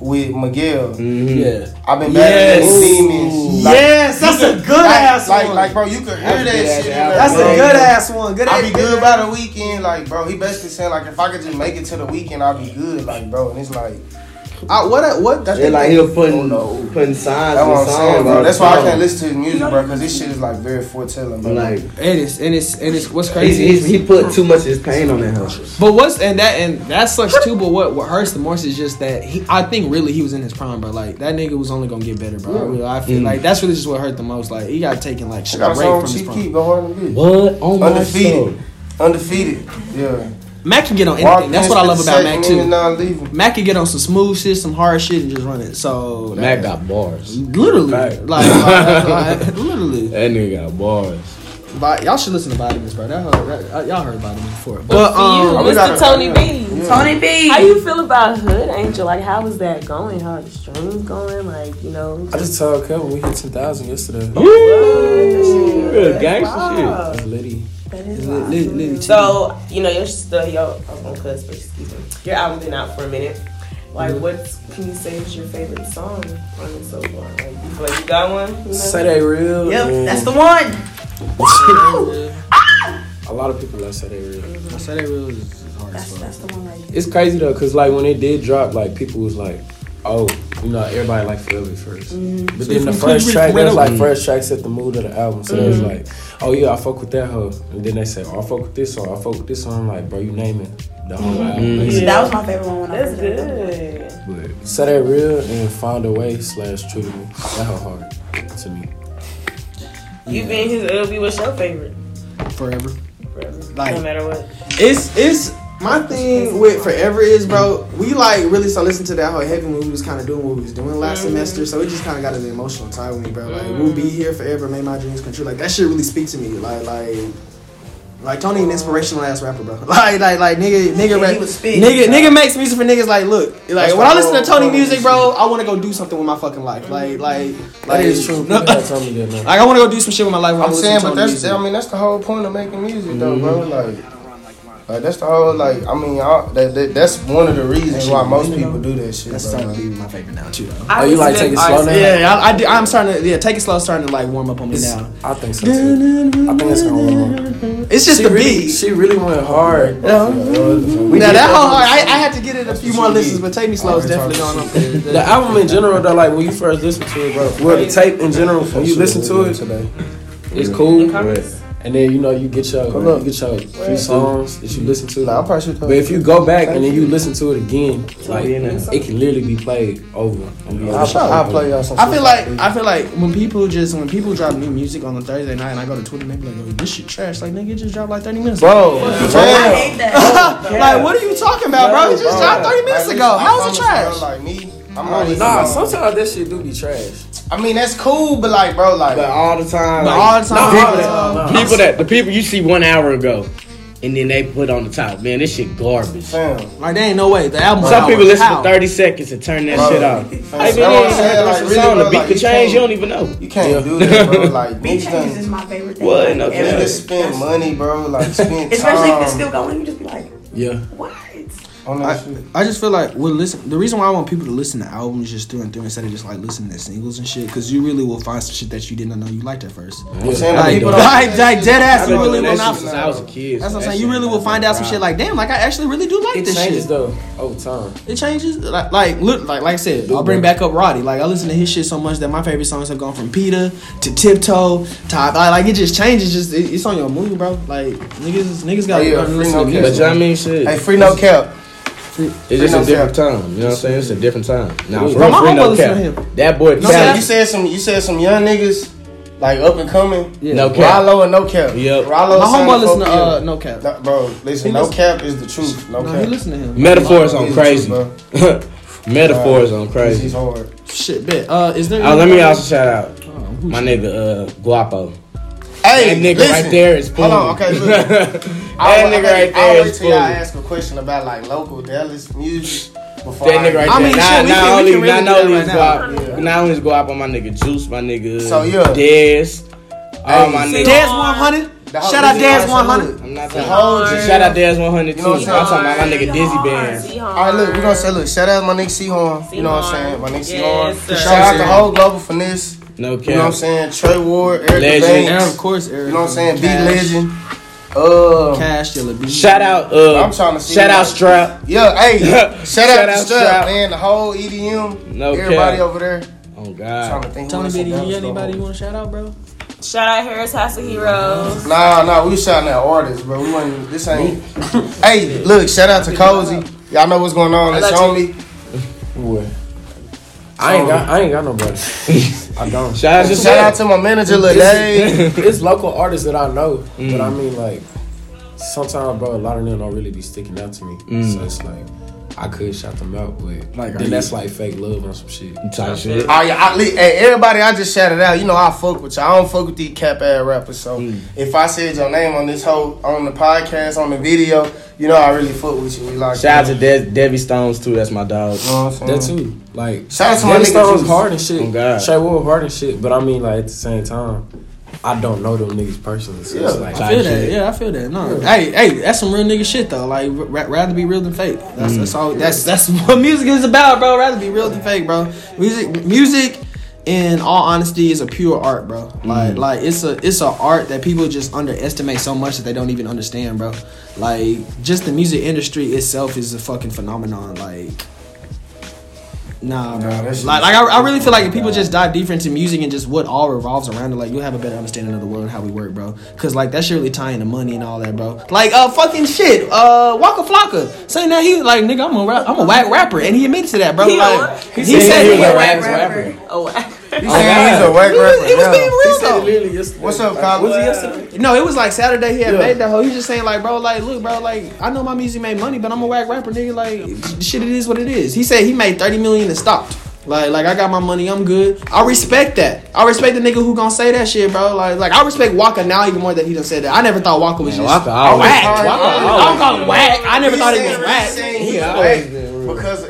with Miguel. Mhm. Yeah. I've been Yes. battling these demons. Like, yes, that's you a good like, ass like, one. Like, bro, you could hear That's that good ass shit. in album. there, that's a good ass one. Good. I'll be ass- good by the weekend, like bro. He basically saying like if I could just make it to the weekend, I'll be good, like bro. And it's like I, what? What? That's Yeah, like he was putting putting signs that's what I'm saying, bro. That's why I can't listen to his music, bro, because this shit is like very foretelling, bro. Like It is, and it's and it's what's crazy. he's, is- he put too much of his pain on that hoe. But what's and that and that sucks too. But what what hurts the most is just that he. I think really he was in his prime, bro. Like that nigga was only gonna get better, bro. I, really, I feel Mm. like that's really just what hurt the most. Like he got taken like straight got a from song his Chief prime. Keef, go hard and bitch. What? Oh my Undefeated. soul. Undefeated, yeah. Mac can get on Walk anything. That's what I love about Mac sack, and then too. Mac can get on some smooth shit, some hard shit, and just run it. So Mac that- got bars. literally Fact. like, like, like, literally. That nigga got bars. But y'all should listen to Vitamins, bro. That, that, uh, y'all heard Vitamins before. But For you, um, we Mr. Tony B. Tony B. How you feel about Hood Angel? Like, how is that going? How are the streams going? Like, you know. I just told Kevin we hit 10,000 yesterday. Ooh, real gangster Wow. That's Liddy. That is wild. li- li- So, you know, your sister, your, I was gonna cuss, but excuse me. Your album been out for a minute. Like, Mm-hmm. what can you say is your favorite song on it so far? Like, you feel like you got one? You know? Say they real. Yep, and that's the one. A lot of people that say they real. I said it real is is hard as That's that's the one right. It's crazy though, cause like when it did drop, like people was like, "Oh, you know, everybody like feel it 1st Mm-hmm. But then the first track, from that's like first track set the mood of the album. So it was like, "Oh yeah, I fuck with that hoe," and then they say, "Oh, I fuck with this song, I fuck with this song." I'm like, bro, you name it, the whole album. Mhm. basically. That was my favorite one when That's heard it. good. But say that real and find a way slash true to me. That hoe hard to me. You been his LB, what's your favorite? forever. Forever. Like- no matter what. It's it's my thing with forever is bro. We like really started listening to that whole heavy when we was kind of doing what we was doing last mm-hmm. semester, so it just kind of got an emotional tie with me, bro. Like we'll be mm-hmm. here forever, made my dreams come true. Like that shit really speak to me. Like like. Like Tony, an inspirational ass rapper, bro. Like, like, like, nigga, nigga, Yeah, rap, he was spitting, nigga, bro. nigga makes music for niggas. Like, look, like That's when I listen to Tony music, bro, I want to go do something with my fucking life. Like, like, like, That is true. People have told me that now. Like, I want to go do some shit with my life. When I'm I listen saying, to but that's music. I mean that's the whole point of making music, though, bro. Like, like that's the whole like I mean I, that, that that's one of the reasons why most people do that shit, That's bro. starting to Like, be my favorite now too. Though. I Oh, you like listen take it slow now? Yeah, I, I, I'm starting to. Yeah, take it slow. Starting to like warm up on me It's- now. I think so too. I think it's gonna warm up. It's just she the really, beat. She really went hard. Yeah. We Now that whole, I, I had to get it a few more listens, but Take Me Slow is definitely going up there. The album in general, though, like when you first listen to it, bro. Well, the tape in general, when you listen to it, today, it's cool. Comments? And then you know you get your Hold up. you get your few songs that you listen to. nah, I'll probably shoot But if you go back and then you listen to it again, like it can literally be played over. And be I'll, I'll play y'all some. I feel like I feel like when people just when people drop new music on a Thursday night and I go to Twitter and they be like, "Yo, this shit trash." Like nigga, it just dropped like thirty minutes. ago. bro, I hate that. like what are you talking about, bro? It just dropped thirty minutes ago. How is it trash? Bro, like me, I'm always Nah, sometimes that shit do be trash. I mean that's cool, but like, bro, like, But all the time, But like, all the time, Nah, all the time. nah. people that the people you see one hour ago, and then they put on the top. Man, this shit garbage. fam. Like there ain't no way the album. Some people listen How? for thirty seconds and turn that Bro, shit off. fam, Hey, that's man, I'm ain't heard saying, the like, rest the really, song. The beat like, could you change. You don't even know. You can't Yeah. do that, bro. Like, Beat niggas changes is my favorite thing. What? Like, No, every- Niggas spend money, bro. Like, spend time. Especially if it's time. still going, you just be like, Yeah. what? On that shit. I just feel like we'll listen. The reason why I want people to listen to albums just through and through instead of just like listening to singles and shit, because you really will find some shit that you didn't know you liked at first. I'm saying Like, people like, don't- like dead ass, you really will not. since I was a kid. That's what I'm saying. that You really will find out some shit like, damn, like I actually really do like this shit. It this changes shit. though over time. It changes. Like, like look, like like I said, I'll bring back up Roddy. Like I listen to his shit so much that my favorite songs have gone from Peter to Tiptoe to like, like it just changes. Just it, it's on your mood, bro. Like niggas, niggas got yeah, to free listen no to cap. But music. you know what I mean? Shit. Hey, free no cap. It's just no a different cap. time. You know what I'm saying? It's a different time. Now, Bro, for my real, free no cap. him. That boy You said, you said some. You said some young niggas like up and coming. Yeah. No cap. Rollo and no cap. Yep. Rollo My signed homeboy listen to uh, No Cap. No, bro, listen. He no cap is the truth. No, No, cap. he listen to him. Metaphors on crazy. bro. Metaphors on crazy. He's crazy. hard. Shit, bet. Uh, is there? Oh, let me also shout out Oh, my shit? nigga uh, Guapo. Hey, that nigga listen. right there is Hold on, okay, look. that I'll, nigga okay, right I'll there wait is till y'all ask a question about like local Dallas music before That I nigga right I there. mean, not, shit, we not can- we only, can really not do only that is right Guap, now. Yeah. not only is Guap on my nigga Juice, my nigga So, yeah. Dez, all Hey, my see, niggas. Dez 100. Shout out listen, Dez listen, 100. look. I'm not The talking. whole Just G- Shout out Dez 100 too. You know what I'm I'm talking about my nigga Dizzy Band. All right, look, we gonna say, look, shout out my nigga C-Horn. You know what I'm saying? My nigga C-Horn. Yes. Shout out the whole Global Finesse. No You know what I'm saying? Trey Ward, Eric Legend. And Banks. of course, Eric. You know what I'm saying? Beat Cash, Legend. Uh, Cash, Yellow B. Shout out, uh, I'm trying to see shout out like- Strap. Yeah, hey, shout, Shout out out Strap, Strap. man. The whole EDM. No everybody cap. over there. Oh trying God. to think. who Tony else Biddy, in you anybody you want to shout out, bro? Shout out Harris House of Heroes. Nah, nah, we shouting at artists, bro. We wasn't. This ain't. hey, look, shout out to Cozy. Y'all know what's going on. Let's I show me. Boy. I ain't got I ain't got nobody. I don't. Shout out to Shout out to my manager, Lil it's local artists that I know, but Mm. I mean like sometimes, bro, a lot of them don't really be sticking out to me. Mm. So it's like I could shout them out, but Like, like are then you- that's like fake love on some shit. Type shit. Oh yeah, I, hey, everybody, I just shouted out. You know, I fuck with y'all. I don't fuck with these cap ass rappers. So Mm. if I said your name on this whole on the podcast on the video, you know, I really fuck with you. We like Shout out to De- Debbie Stones too. That's my dog. You know what I'm That too. Like Shout out to my nigga Stone's Juice. hard and shit. Oh, God. Shay Wood hard and shit. But I mean like at the same time, I don't know them niggas personally. So it's Yeah. like I feel that. shit. Yeah, I feel that. No, hey, hey, that's some real nigga shit though. Like, ra- rather be real than fake. That's that's all. That's that's what music is about, bro. Rather be real than fake, bro. Music, music. In all honesty, is a pure art, bro. Mm. Like, like it's a it's a art that people just underestimate so much that they don't even understand, bro. Like, just the music industry itself is a fucking phenomenon. Like, nah, bro. Nah, like, shit like I, I really feel like if people just dive deeper into music and just what all revolves around it, like you'll have a better understanding of the world and how we work, bro. Cause like that shit really tie into money and all that, bro. Like uh fucking shit. Uh Waka Flocka saying that he like nigga I'm a rap, I'm a whack rapper and he admitted to that, bro. He like what? he, said said he he, was a a whack rap rapper. Oh, wow. He oh, saying he's a whack He rapper. was, he was yeah. being real said it though. literally yesterday. What's up, Kyle? Was it yesterday? No, it was like Saturday. He had Yeah. made that whole. He just saying like, bro, like, look, bro, like, I know my music made money, but I'm a whack rapper, nigga. Like, shit, it is what it is. He said he made thirty million and stopped. Like, like I got my money, I'm good. I respect that. I respect the nigga who gonna say that shit, bro. Like, like I respect Waka now even more than he done said that. I never thought Waka was Man, just Waka whack. Waka Waka, I don't call him whack. I never He thought he saying- was whack. He saying He whack always been real. because of, he,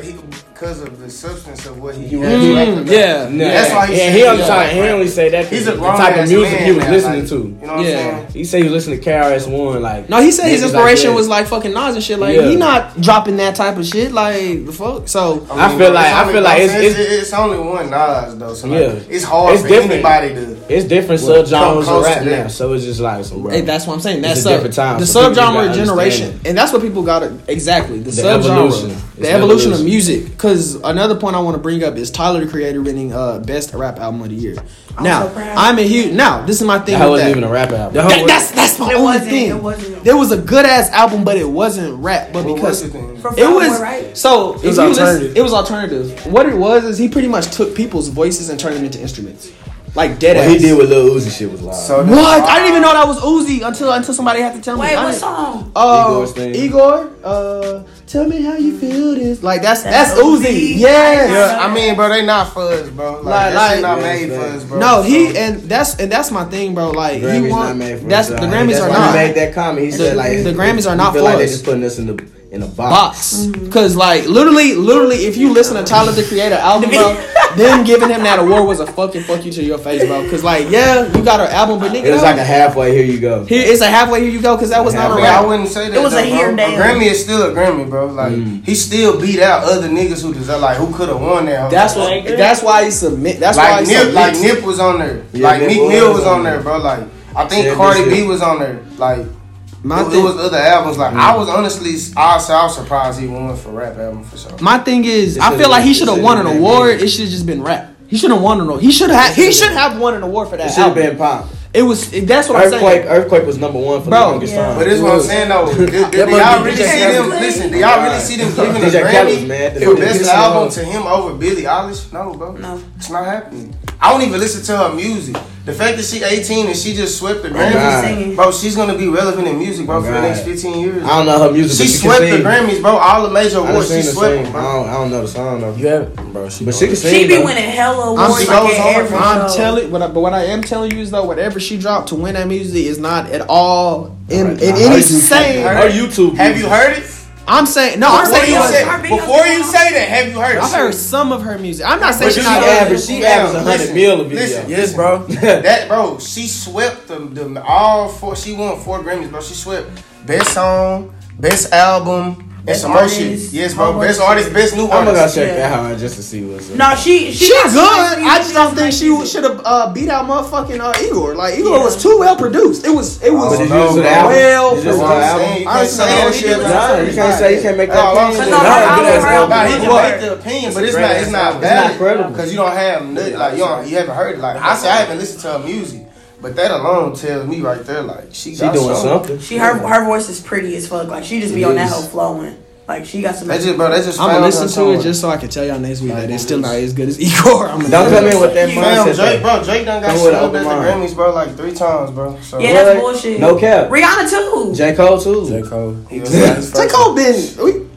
because of the substance of what he Mm, has rapping about. yeah. No, That's why he yeah, said he he's only a talk, he only say that 'cause He's a the type of music man he was now, listening like, to. You know what I'm Yeah. saying? He said he was listening to KRS One. Like No, he said his niggas like inspiration was like fucking Nas and shit. Like Yeah. he not dropping that type of shit. Like the fuck. So I mean, feel like- it's I only- feel like it's- it's- it's only one Nas though. So like, Yeah. it's hard It's for different. anybody to. It's different Well, subgenres come of rap now, so it's just like some Hey, that's what I'm saying. That's It's a sub- different time, The subgenre generation, and that's what people got to exactly the, The subgenre, evolution. The It's evolution of music. Because another point I want to bring up is Tyler the Creator winning uh, best rap album of the year. now so. I'm a huge. Now this is my thing. That with wasn't that. even a rap album. That- that's that's my It only wasn't, thing. it wasn't. There was a good ass album, but it wasn't rap. But What because was the? From it was right? so if was you listen- alternative. it was alternative. What it was is he pretty much took people's voices and turned them into instruments, like dead What ass. he did with Lil Uzi shit was live. So What? I didn't even know that was Uzi until until somebody had to tell me. Wait, what didn't- song? Uh, Igor's thing. Igor, uh, tell me how you feel this. Like that's that's, That's Uzi. Uzi. Yes. Yeah, I mean, bro, they not fuzz, bro. Like, Like- like- not made Yeah, fuzz, bro. No, he and that's and that's my thing, bro. Like he Grammys want not made for that's us, the uh, Grammys that's are why not He made that comment. He said like the Grammys are not feel for like they're just putting us in the in a box. Because, mm-hmm. like, literally, literally, if you listen to Tyler the Creator album, bro, them giving him that award was a fucking fuck you to your face, bro. Because, like, yeah, you got her album, but nigga. It was like a halfway, here you go. Here, it's a halfway, here you go, because that was halfway, not a rap. I wouldn't say that. It was though, a here and. Grammy is still a Grammy, bro. Like, mm. he still beat out other niggas who deserve, like, who could have won that. That's what. That's why he submit. That's like, why he Nip. Like, Nip was on there. Yeah, like, Meek Mill was on there, bro. Like, I think Cardi B was on there. Like, my it, thing, it was other albums. Like yeah. I was honestly, I, I was surprised he won for rap album for sure. My thing is, I feel like he should have won an award. It should have just been rap. He should have won an award. He should have. He should have won an award for that. It should have been pop. It was it, that's what earthquake, I'm saying. Earthquake was number one for Bro, the longest yeah. time. But this is what I'm saying though. Did, did, did y'all really see them? Listen, do y'all really see them giving a Grammy for best album to him over Billie Eilish? No, bro. No, it's not happening. I don't even listen to her music. The fact that she 18 and she just swept the oh, Grammys, oh bro, she's gonna be relevant in music, bro, oh for the next 15 years. I don't know her music. She, swept the Grammys, bro. All the major awards, she swept. Them, bro. I don't, I, don't, know the song though. You have, bro. She but she can sing. She be though. winning hella awards. I'm, like every I'm telling, but what I am telling you is though, whatever she dropped to win that music is not at all in, right. in, in any same. Her YouTube. Have you heard it? I'm saying no. I'm before saying you was, say, before you say that, have you heard? I've heard some of her music. I'm not saying she's not average. She averaged a hundred mil a video. Listen, yes, bro. that bro, she swept them, all four. She won four Grammys, bro. She swept best song, best album, it's some. Yes, bro. Best artist, best new artist. I'm gonna check yeah. that out just to see what's. Up. No, she she, she good. I just don't think she should have uh, beat out motherfucking uh, Igor. Like Igor yeah. was too well produced. It was it was oh, well produced. I ain't saying. You can't say you can't make that. No, he can make the opinion, but it's not it's not bad. because you don't have. Like you you haven't heard. Like I say, I haven't listened to her music. But that alone tells me right there, like she, she doing something. something. She her her voice is pretty as fuck. Like she just be on that whole flowing. Like she got some. That's just, bro, that's just. I'm gonna listen to it just so I can tell y'all next week like, that it's still not as good as Igor. I'm don't come in with that mindset. Bro, Drake done got up at the Grammys, bro, like three times, bro. So. Yeah, that's bullshit. No cap. Rihanna too. J Cole too. J Cole. J Cole been. We,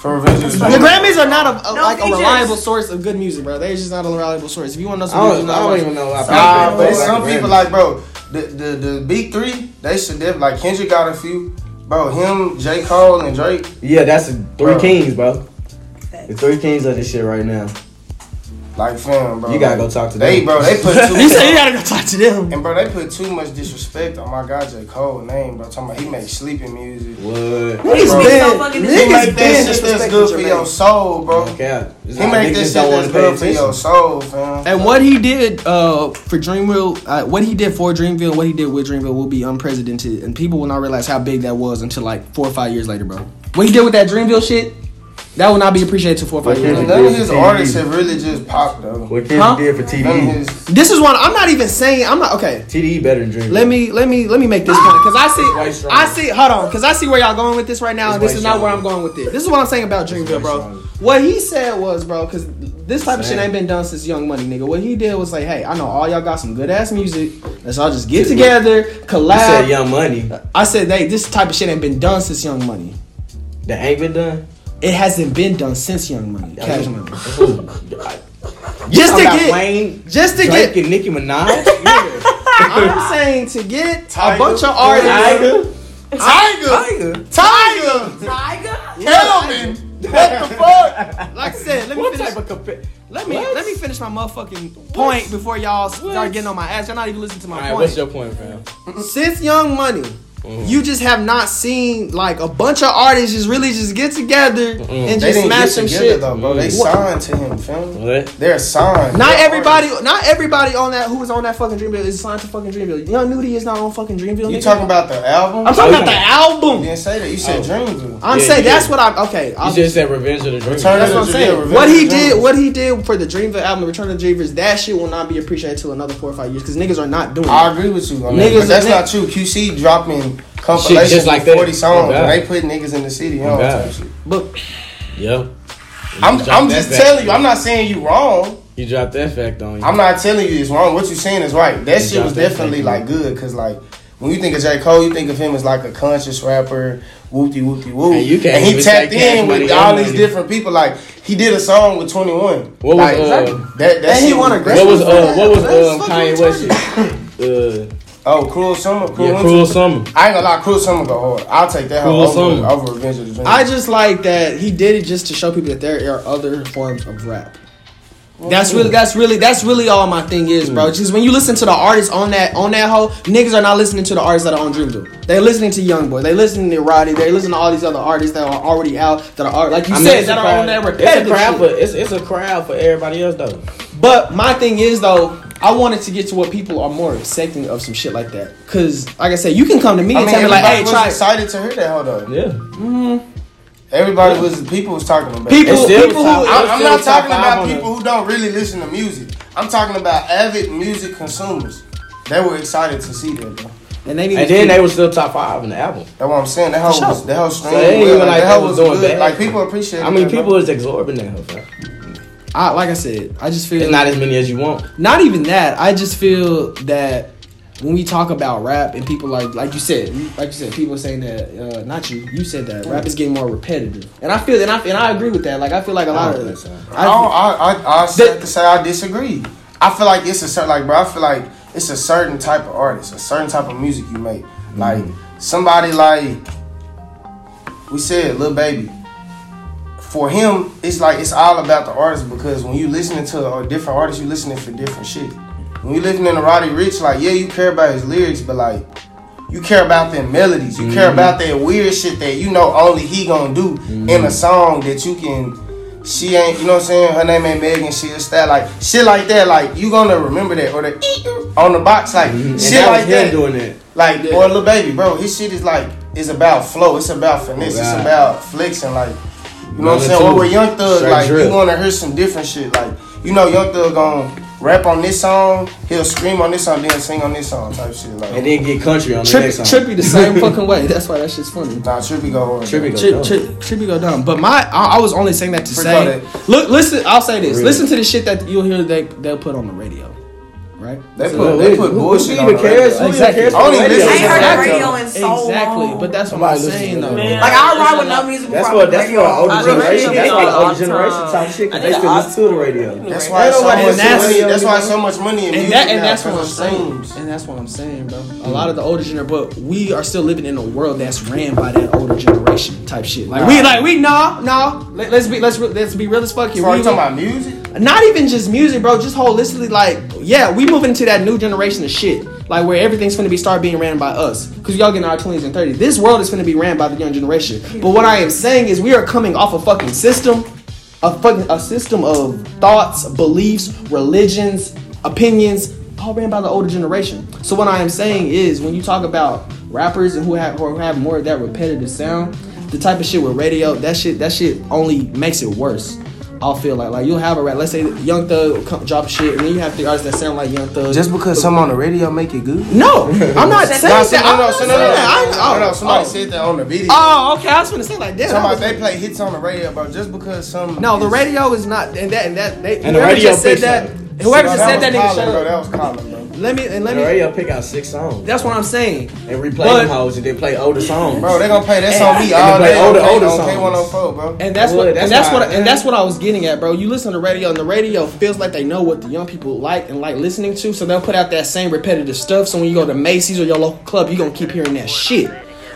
for. The Grammys are not a, a no like a reliable source of good music, bro. They're just not a reliable source. If you want to know some I music, I don't, I don't even know. About but some people like, bro, the the the big three, they should have like Kendrick got a few, bro. Him, J Cole, and Drake. Yeah, that's three bro. kings, bro. The three kings of this shit right now. Like fam, bro. You gotta go talk to them. They bro, they put too. you you gotta go talk to them. And bro, they put too much disrespect on my guy J Cole name, bro. Talking about he makes sleeping music. What? Niggas bro, been, bro. niggas make this shit that's good for your soul, bro. Yeah, he make this shit that's good for your soul, fam. And what he did uh, for Dreamville, uh, what he did for Dreamville, what he did with Dreamville will be unprecedented, and people will not realize how big that was until like four or five years later, bro. What he did with that Dreamville shit that will not be appreciated to five years. None of his artists have really just popped though. What Kendrick huh? did for TDE? This is one I'm not even saying. I'm not okay. TDE better than Dream. Let me let me let me make this point because I see I see. Hold on, because I see where y'all going with this right now. and this is not where I'm going with it. This is what I'm saying about Dreamville, bro. What he said was, bro, because this type Same. of shit ain't been done since Young Money, nigga. What he did was like, hey, I know all y'all got some good ass music. Let's all just get together, collab. You said Young Money. I said, hey, this type of shit ain't been done since Young Money. That ain't been done. It hasn't been done since Young Money. Cash Money. Oh, just to get just to get Nicki Minaj. I'm saying to get Tiger, a bunch of artists. Tiger, Tiger, Tiger, Tiger, Tiger? Kelvin. What the fuck? Like I said, let me finish. Compa- let me what? let me finish my motherfucking point what? before y'all start getting on my ass. Y'all not even listening to my All right, point. What's your point, fam? Since Young Money Mm-hmm. You just have not seen like a bunch of artists just really just get together mm. and mm-hmm. just smash some shit. Though, bro, they signed to him. Fam. What? They're signed. Not They're everybody. Artists. Not everybody on that who was on that fucking Dreamville is signed to fucking Dreamville. Young Nudy is not on fucking Dreamville. You nigga. talking about the album? I'm talking about the album. You didn't say that. You said oh. Dreamville. I'm yeah, saying that's did. what I'm Okay. You I'm, just said Revenge of the Dreamville. That's what I'm saying. What he did. What he did for the Dreamville album, Return of the Dreamville, that shit will not be appreciated until another four or five years because niggas are not doing. I agree with you. I mean, niggas, that's not true. QC dropping Compilation just like forty songs. Oh, they put niggas in the city You oh, know, But yeah, I'm I'm just telling you. I'm not saying you wrong. You dropped that fact on you. I'm not telling you it's wrong. What you saying is right. That you shit was definitely like good because like when you think of J. Cole, you think of him as like a conscious rapper, whoopty whoopty whoop. And, and he tapped in with all these different people. Like he did a song with Twenty One. What was like, uh, that? That he won a Grammy. What was uh, what was um, Kanye West? Uh, Oh, Cruel Summer. Cruel, yeah, Winter. Cruel Summer. I ain't gonna lie, Cruel Summer go hard. I'll take that Cruel over, Summer. over Revenge of the I just like that he did it just to show people that there are other forms of rap. That's mm. really, that's really, that's really all my thing is, bro. Mm. Just when you listen to the artists on that, on that whole, niggas are not listening to the artists that are on Dream They're listening to YoungBoy. They listening to Roddy. They listening to all these other artists that are already out. That are like you I said, mean, that are crowd. on that repetitive. It's a crowd, shit. but it's it's a crowd for everybody else though. But my thing is though, I wanted to get to what people are more accepting of some shit like that. Cause like I said, you can come to me I and mean, tell me like, everybody hey, was try. excited to hear that. Hold on. Yeah. Mm-hmm. Everybody was people was talking about. People, people top- who, I'm, I'm not talking about on the- people who don't really listen to music. I'm talking about avid music consumers. They were excited to see that, bro. and they And then keep- they were still top five in the album. That's what I'm saying. That whole sure. was, that whole stream. So it well, like that they whole was was doing good. bad. Like people appreciate. I mean, that, bro. people is absorbing that. Bro. I, like I said, I just feel It's not as many as you want. not even that. I just feel that when we talk about rap and people like like you said, like you said, people are saying that uh, not you. You said that rap is getting more repetitive, and I feel and I and I agree with that. Like I feel like a lot don't of think so. I, I, I, I said to say I disagree. I feel like it's a certain like, bro. I feel like it's a certain type of artist, a certain type of music you make. Like somebody like we said, Lil Baby. For him, it's like it's all about the artist because when you listening to a different artist, you listening for different shit. When you listening to Roddy Ricch, like yeah, you care about his lyrics, but like you care about their melodies. You care mm-hmm. about that weird shit that you know only he gonna do in a mm-hmm. song that you can. She ain't, you know what I'm saying? Her name ain't Megan. She is that like shit like that. Like you gonna remember that or the on the box like mm-hmm. And shit that like that. doing that. Like or Lil Baby, bro. His shit is like it's about flow. It's about finesse. It's about flexing. Like you know what I'm saying? two, Or with Young Thug, straight like drip. you wanna hear some different shit. Like you know Young Thug gonna rap on this song, he'll scream on this song, then sing on this song type shit. Like And then get country on the Trippy, next song. Trippy the same fucking way. That's why that shit's funny. nah, Trippy go hard. Trippy go Tri- dumb. tri- Trippy go dumb. But my, I, I was only saying that to Forget say, it. look, listen. I'll say this. Really? Listen to the shit that you'll hear they they'll put on the radio, right? They So- put they put Who- who bullshit even on the cares? radio. Who even Exactly. cares I only radio? I ain't heard the Exactly. radio in so exactly, long. but that's what Somebody I'm saying though. Man. Like I ride with no music. That's what I that's put for the an older radio on. I generation. That's it like all older generation time. type shit. Cause they still listen to the radio. That's why Ain't so nobody much that's- money. That's why so much money in music that and that's what I'm saying. And that's what I'm saying, bro. A mm. lot of the older generation, but we are still living in a world that's ran by that older generation type shit. Like we, like we, no, no. Let, us be, let's re- let's be real as fuck here. Are We- you talking about music? Not even just music, bro. Just holistically, like, yeah, we moving into that new generation of shit, like where everything's gonna be start being ran by us, because y'all getting our twenties and thirties. This world is gonna be ran by the young generation. But what I am saying is, we are coming off a fucking system, a fucking a system of thoughts, beliefs, religions, opinions, all ran by the older generation. So what I am saying is, when you talk about rappers and who have who have more of that repetitive sound, the type of shit with radio, that shit that shit only makes it worse. I'll feel like like you'll have a rap. Let's say Young Thug come, drop shit, and then you have the artists that sound like Young Thug. Just because some on the radio make it good? no, I'm not saying No, that. so, no, I'm no, saying no, no, no. I- no, no, oh, Somebody oh. said that on the video. Oh, okay. I was gonna say like that. Somebody they play hits on the radio, bro. Just because some No, the radio is not, and that and that they. And the whoever radio just said that. Whoever just said that, was nigga, Colin, shut bro. up. That was Colin, bro. Let me and let The me. radio pick out six songs That's what I'm saying. and replay But- them hoes and then play older songs. Bro, they gonna play that And- on me all they play day. older- older oh songs. K104, bro. And that's what would, and that's that's what why- and that's what I was getting at, bro. You listen to radio and the radio feels like they know what the young people like and like listening to, so they'll put out that same repetitive stuff. So when you go to Macy's or your local club, you're gonna keep hearing that shit.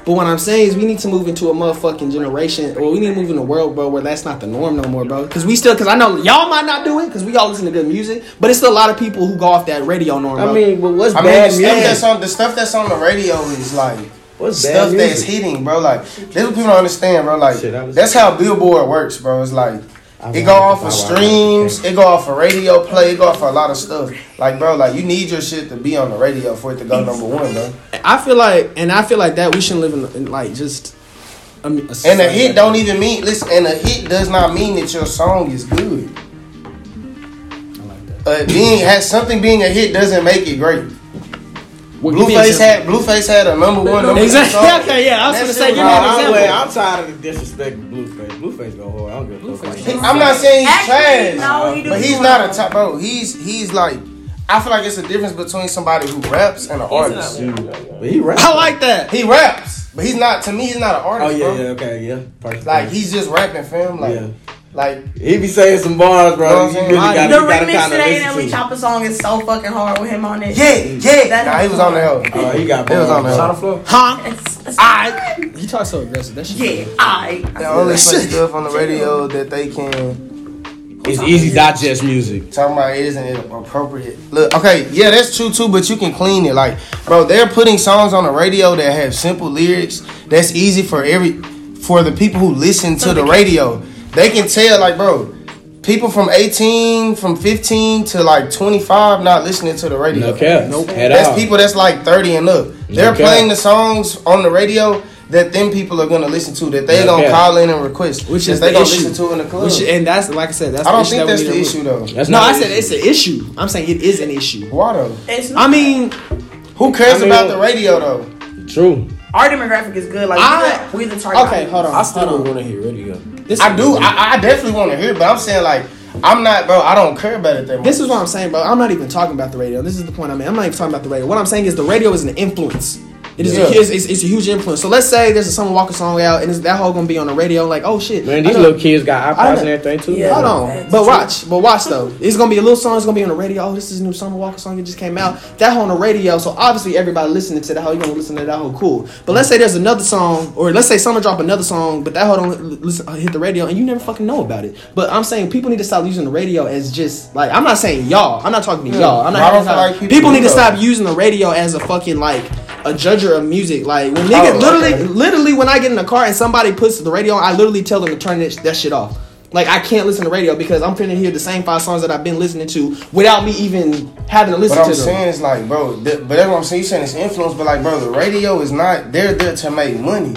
But what I'm saying is we need to move into a motherfucking generation, or we need to move in a world, bro, where that's not the norm no more, bro. Because we still, because I know y'all might not do it, because we all listen to good music, but it's still a lot of people who go off that radio norm. Bro. I mean, but what's I mean, the bad stuff that's on the stuff that's on the radio is like What's bad stuff that's hitting, bro. Like that's what people don't understand, bro. Like Shit, that's how Billboard works, bro. It's like I it go off buy of streams, it go off of radio play, it go off of a lot of stuff. Like, bro, like you need your shit to be on the radio for it to go number one, bro. I feel like, and I feel like that we shouldn't live in, in like just. I mean, a And a hit don't even mean listen. And a hit does not mean that your song is good. Uh, being has something being a hit doesn't make it great. Well, Blueface example. had Blueface had a number one. Number two Exactly. song. Okay, yeah, I was That gonna say, give me an hard. I'm, example. wait, I'm tired of the disrespect of Blueface. Blueface go hard. I don't give a fuck. Blueface- about I'm not saying he's Actually, trash, no, he but he's not a top bro. He's he's like I feel like it's a difference between somebody who raps and an artist. that. But he raps. I like that. He raps, but he's not. To me, he's not an artist. Oh yeah, bro. yeah, okay, yeah. Perfect. Like he's just rapping, fam. Like yeah. Like He be saying some bars, bro. Know you really gotta, The you gotta remix kind to of the listen Enemy to. Chopper song is so fucking hard with him on it. yeah, yeah. That Nah, he was on the hell. Oh, he got It was on bars. the Shot hell. of. Huh? It's, it's I. He talks so aggressive. That shit. yeah, I. They only play stuff on the radio that they can. It's easy digest music. Talking about isn't it appropriate? Look, okay, yeah, that's true too, but you can clean it. Like, bro, they're putting songs on the radio that have simple lyrics. That's easy for every for the people who listen to the radio. They can tell, like, bro, people from 18, from 15 to like 25 not listening to the radio. No cap. Nope. At That's all. people that's like 30 and up. They're cap. playing the songs on the radio that them people are gonna listen to, that they No gonna cap. call in and request, Which is they the gonna issue. listen to in the club. Which, and that's like I said, that's I the don't issue think that that's we the issue remove. though. That's No, not I said issue. it's an issue. I'm saying it is an issue. Why though? It's not. I mean, Who cares I mean- about the radio though? True. our demographic is good. Like I- we the target. okay, hold on. I still hold don't on. want to hear radio. This I do. I, I definitely want to hear, it, but I'm saying like I'm not, bro. I don't care about it that much. This is what I'm saying, bro. I'm not even talking about the radio. This is the point I'm mean. I'm not even talking about the radio. What I'm saying is the radio is an influence. It is Yeah. a, it's, it's, it's a huge influence. So let's say there's a Summer Walker song out, and it's, that whole gonna be on the radio. Like, oh shit, Man, these little kids got I iPods and everything too. Yeah. Hold on, but true. watch, but watch though. It's gonna be a little song. It's gonna be on the radio. Oh, this is a new Summer Walker song. that just came out. That whole on the radio. So obviously everybody listening to that whole, you gonna listen to that whole cool. But let's say there's another song, or let's say Summer drop another song, but that whole don't listen, uh, hit the radio, and you never fucking know about it. But I'm saying people need to stop using the radio as just like I'm not saying y'all. I'm not talking to y'all. I'm not. Talking- feel like people people need to stop using the radio as a fucking like. A judger of music, like when Oh, literally, okay. literally, when I get in the car and somebody puts the radio on, I literally tell them to turn that, that shit off. Like I can't listen to radio because I'm finna hear the same five songs that I've been listening to without me even having to listen I'm to them. saying is like, bro. Th- but that's what I'm saying. You saying it's influence, but like, bro, the radio is not. They're there to make money.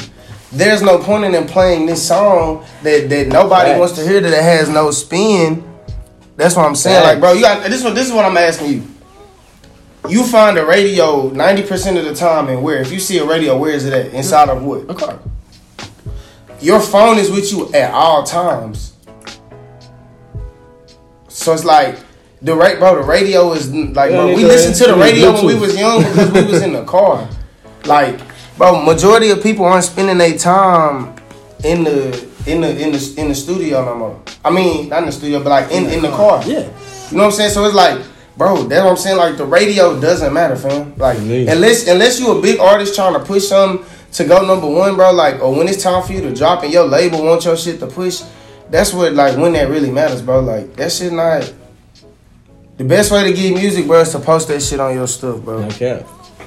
There's no point in them playing this song that that nobody Facts. wants to hear that it has no spin. That's what I'm saying. Like, bro, you got this. One, this is what I'm asking you. You find a radio 90% of the time, and where? If you see a radio, where is it at? Inside of what? A car. your phone is with you at all times. So it's like the right, bro. The radio is like, bro. We listened to the radio when we was young because we was in the car. Like, bro, majority of people aren't spending their time in the in the in the in the studio no more. I mean, not in the studio, but like in in the car. Yeah. You know what I'm saying? So it's like, bro, that's what I'm saying. Like the radio doesn't matter, fam. Like unless unless you a big artist trying to push something to go number one, bro. Like or when it's time for you to drop and your label wants your shit to push, that's what like when that really matters, bro. Like that shit not. The best way to get music, bro, is to post that shit on your stuff, bro. Cap.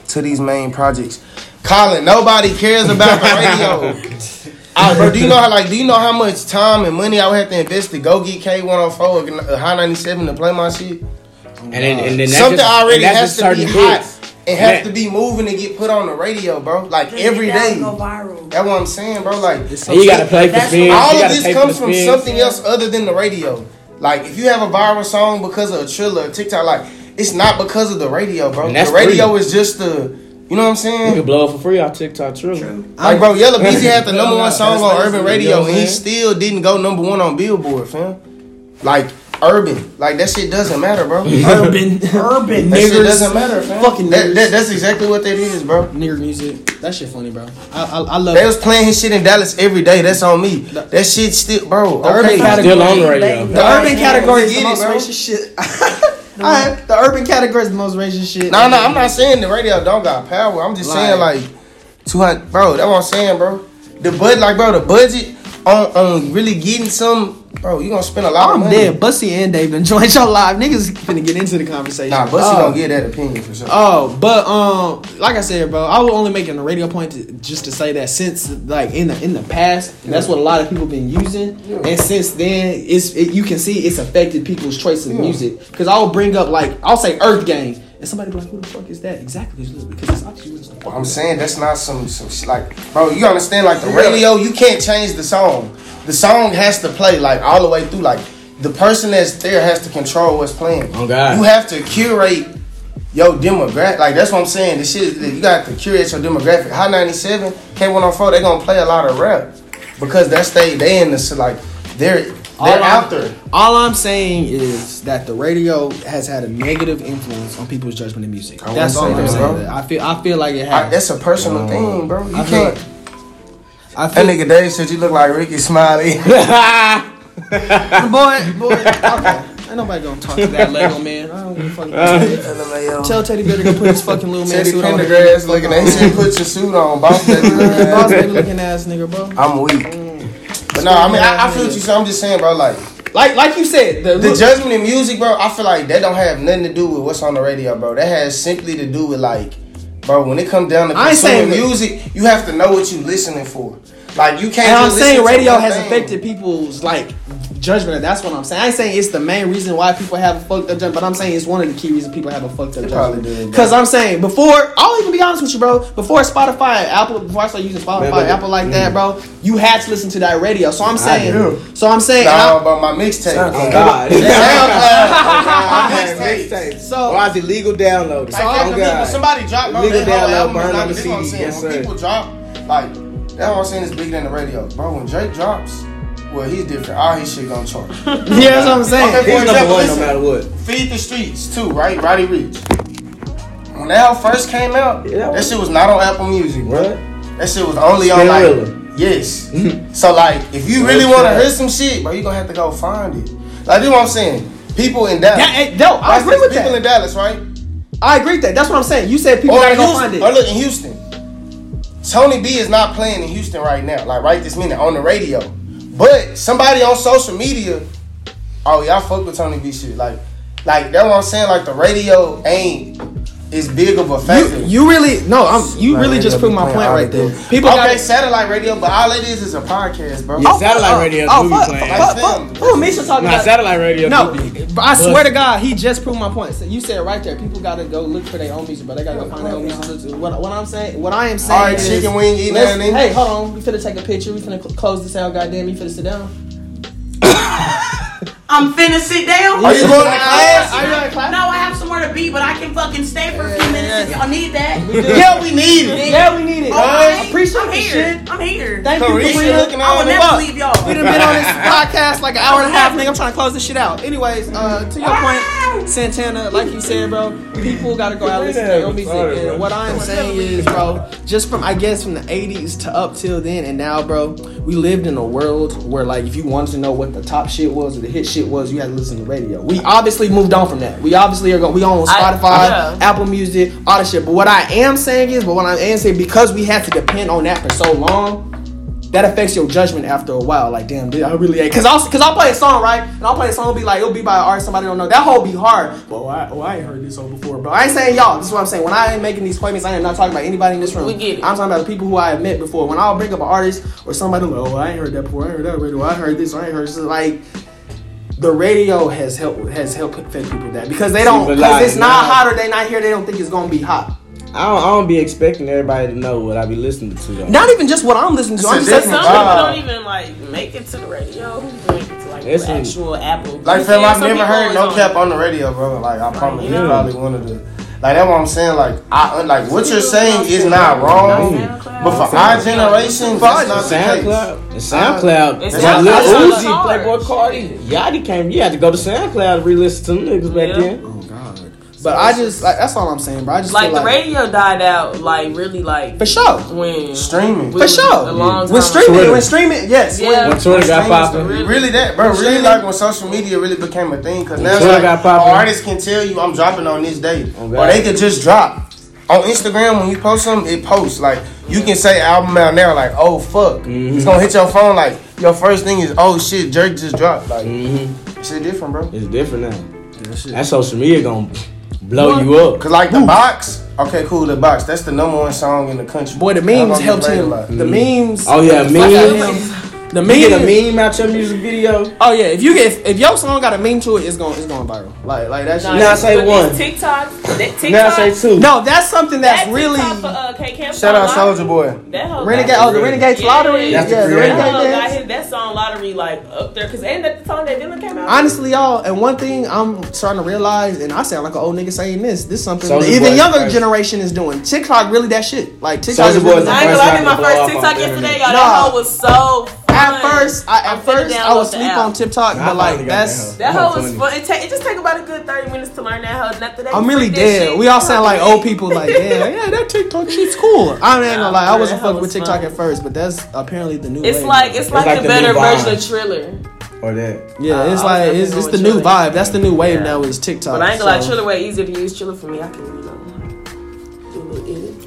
To these main projects. Colin, nobody cares about the radio. Ah, bro, do you know how like do you know how much time and money I would have to invest to go get K one hundred four or High ninety seven to play my shit? And then, and then Something just, already and has that's to just be certain hot hits. and have Man. to be moving to get put on the radio, bro. Like Just every get that day. and Go viral. That's what I'm saying, bro. Like And you gotta play for That's spins. all of this comes from spins. something else other than the radio. Like if you have a viral song because of a Triller or TikTok, like it's not because of the radio, bro. And The radio free. is just the, you know what I'm saying? You can blow up for free on TikTok, true. Like, bro, Yella Beezy had the number one song on Urban Radio, and he still didn't go number one on Billboard, fam. Like Urban, like that shit doesn't matter, bro. Urban, urban, That shit doesn't matter, fam. fucking that, that, that's exactly what that is, bro. nigger music. That shit funny, bro. I I, I love They it. was playing his shit in Dallas every day. That's on me. That shit still, bro. The okay. urban category- Still on the radio. The Nah, urban category we is the most racist shit. Alright, the urban category is the most racist shit. No, no, I'm not saying the radio don't got power. I'm just saying Like- like, two hundred, bro. That's what I'm saying, bro. The bud, like, bro, the budget on on really getting some, bro. You gonna spend a lot of money. I'm dead. Bussy and Dave done joined y'all live. Niggas finna get into the conversation. Nah, Bussy Oh. don't get that opinion for sure. Oh, but um, like I said, bro, I was only making a radio point to, just to say that since like in the in the past, that's what a lot of people been using, and since then, it's it, you can see it's affected people's choice of Yeah. music. Because I'll bring up like I'll say Earth Gang, and somebody be like, "Who the fuck is that?" Exactly, because it's obviously what I'm saying that's not some some like, bro. You understand? Like the radio, you can't change the song. The song has to play like all the way through. Like the person that's there has to control what's playing. Oh, God. You have to curate your demographic. Like that's what I'm saying. The shit is- you got to curate your demographic. High 97, K104, they gonna play a lot of rap because that's they they in the like they're they're All I'm- out there. All I'm saying is that the radio has had a negative influence on people's judgment of music. I That's all I'm saying. that. I feel I feel like it I, has. that's a personal thing, bro. You I can't. like- I that nigga Dave said you look like Rickey Smiley. boy, boy. Okay. Ain't nobody gonna talk to that Lego man. I don't give a fuck. LMAO. Tell Teddy Bear to go put his fucking little man Teddy suit on. Pendergrass looking at. He said, "Put your suit on, boss baby." Boss baby looking ass nigga, bro. I'm weak. But no, I mean, I, I feel what you saying. I'm just saying, bro. Like, like like you said, the, The judgment in music, bro, I feel like that don't have nothing to do with what's on the radio, bro. That has simply to do with like, bro, when it comes down to I ain't saying consuming that- music, you have to know what you listening for. Like you can't. and I'm saying radio has thing. affected people's like judgment. That's what I'm saying. I ain't saying it's the main reason why people have a fucked up judgment, but I'm saying it's one of the key reasons people have a fucked up It probably judgment. Because I'm saying before, I'll even be honest with you, bro. Before Spotify, Apple, before I started using Spotify, Man, Apple like mm. that, bro, you had to listen to that radio. So I'm saying, do. so I'm saying, and Nah, I'm- about my mixtape. Oh, God. SoundCloud. Mixtape. So- Why is it legal download? Like, oh, when people- God. somebody dropped bro, Legal download, burn on the I'm CD, saying. yes, when sir. people drop, like, that's what I'm saying is bigger than the radio. Bro, when Drake drops, well, he's different. All his shit gonna chart. yeah, that's what I'm saying. Okay, He's For number example, one no matter what. Feed the Streets too, right? Roddy Ricch. When that album first came out, Yeah. that shit was not on Apple Music, bro. What? That shit was only on like Spinrilla. yes. so like, if you really want to hear some shit, bro, you gonna have to go find it. Like, this what I'm saying. People in Dallas. Yeah, hey, no, I Watch agree with People that. in Dallas, right? I agree with that. That's what I'm saying. You said people Or gotta go Houston. find it. Or look in Houston. Tony B is not playing in Houston right now, like right this minute on the radio. But somebody on social media, oh y'all fuck with Tony B shit. Like, like that's what I'm saying. Like the radio ain't is big of a factor. You, you really no, I'm you Like, really just radio proved my point right all there. time. People okay, got satellite radio, but all it is is a podcast, bro. Yeah, oh, satellite oh, radio Oh, do be fuck, playing. fuck, fuck. Who Misha talking Nah, about? satellite radio No, do I swear to God, he just proved my point. So you said it right there. People gotta go look for their own music, but they gotta go find their own music. to listen to. What, what I'm saying, what I am saying All right, is, chicken wing eating let's- that nigga. Hey, hold on. We finna take a picture. We finna cl- close this out. Goddamn, you finna sit down. I'm finna sit down. Are you going to Are class? you in class? No, I have somewhere to be, but I can fucking stay for a few minutes if y'all need that. Yeah, we need it. Yeah, we need it. Alright, Appreciate I'm the here. shit. I'm here. Thank you, Carisha Carisha. looking I will at never me. leave y'all. We done been on this podcast like an hour and a half, nigga. I'm trying to close this shit out. Anyways, uh, to your point, Santana, like you said, bro, people gotta go out and listen to their own music. And what I'm saying is, bro, just from I guess from the 80s to up till then and now, bro, we lived in a world where like if you wanted to know what the top shit was or the hit shit was, you had to listen to the radio. We obviously moved on from that. We obviously are going. We on I- Spotify, yeah. Apple Music, all that shit. But what I am saying is, but what I am saying because we had to depend on that for so long that affects your judgment after a while. Like, damn, dude, I really ain't. Cause I'll, cause I'll play a song, right? And I'll play a song, it'll be like, it'll be by an artist somebody don't know. That whole be hard. But oh, I, oh, I ain't heard this song before, bro. I ain't saying y'all. This is what I'm saying. When I ain't making these appointments, I am not talking about anybody in this room. We get it. I'm talking about the people who I have met before. When I'll bring up an artist or somebody, like, oh, I ain't heard that before. I ain't heard that radio. I heard this. I ain't heard this. Like, the radio has helped has helped affect people that because they don't because it's not now- hot or they not here. They don't think it's gonna be hot. I don't, I don't be expecting everybody to know what I be listening to though. Not even just what I'm listening to. It's I'm just Some people don't even like make it to the radio. Who make it to like It's the actual Apple? Like, You fam, I've never heard no cap on the radio, bro. Like, I promise you, Yeah. probably one of the. Like that's what I'm saying. Like, I like what you're saying is not wrong, but for our generation, that's not the case. SoundCloud. And SoundCloud. It's When not- Lil Uzi. Playboi Carti, Yachty came. You had to go to SoundCloud to re-listen to them niggas back Yeah. then. God. But I just like that's all I'm saying, bro. I just Like feel the radio died out, like really, like for sure. when Streaming. we For sure. A long time When streaming, Twitter. when streaming, yes. Yeah. When Twitter got Streaming popping. stuff. Really that, bro. Really Streaming. like when social media really became a thing. Cause now Twitter like got popping. artists can tell you I'm dropping on this date, Oh, or they could just drop on Instagram when you post something. It posts like you can say album out now, like oh fuck, Mm-hmm. it's gonna hit your phone. Like your first thing is oh shit, Jerk just dropped. Like Mm-hmm. shit different, bro. It's different now. That social media gonna blow you up. Cause like the box, okay, cool. The box, that's the number one song in the country. Boy, the memes helped him. The mm. memes. Oh yeah, fuck out of meme. The You meme. get a meme out your music video. Oh yeah, if you get if, if your song got a meme to it, it's going it's going viral. Like like that shit. Now say one. TikTok, that TikTok, Now say two. No, that's something that's that really. TikTok for, uh, K Camp Shout out Soulja Boy. That whole Renegade, oh, the Renegade's Lottery. That's the yeah, the creator. Renegade That got hit that song lottery like up there because ain't that the song that Dylan came out? Honestly, y'all, and one thing I'm starting to realize, and I sound like an old nigga saying this, this is something Soulja the even Boy younger first. generation is doing. TikTok really that shit. Like TikTok Soulja is Boy really is the I ain't gonna lie, I did my first TikTok yesterday, internet. y'all. Nah. That hoe was so fun. At first, I, I'm at first, I would download sleep on TikTok, but like that's. that That hoe. hoe was fun. It, take, it just take about a good 30 minutes to learn that hoe. And after that, I'm really dead. We all sound like old people. Like, yeah, yeah, that TikTok shit's cool. I ain't gonna lie, I wasn't that hoe fucking with TikTok fun. at first, but that's apparently the new. It's wave like now. it's like, like the the better version of Triller. Or that. yeah, it's I like it's, it's the on new vibe. That's the new wave Yeah. now is TikTok. But I ain't gonna lie, Triller way easier to use. Triller for me, I can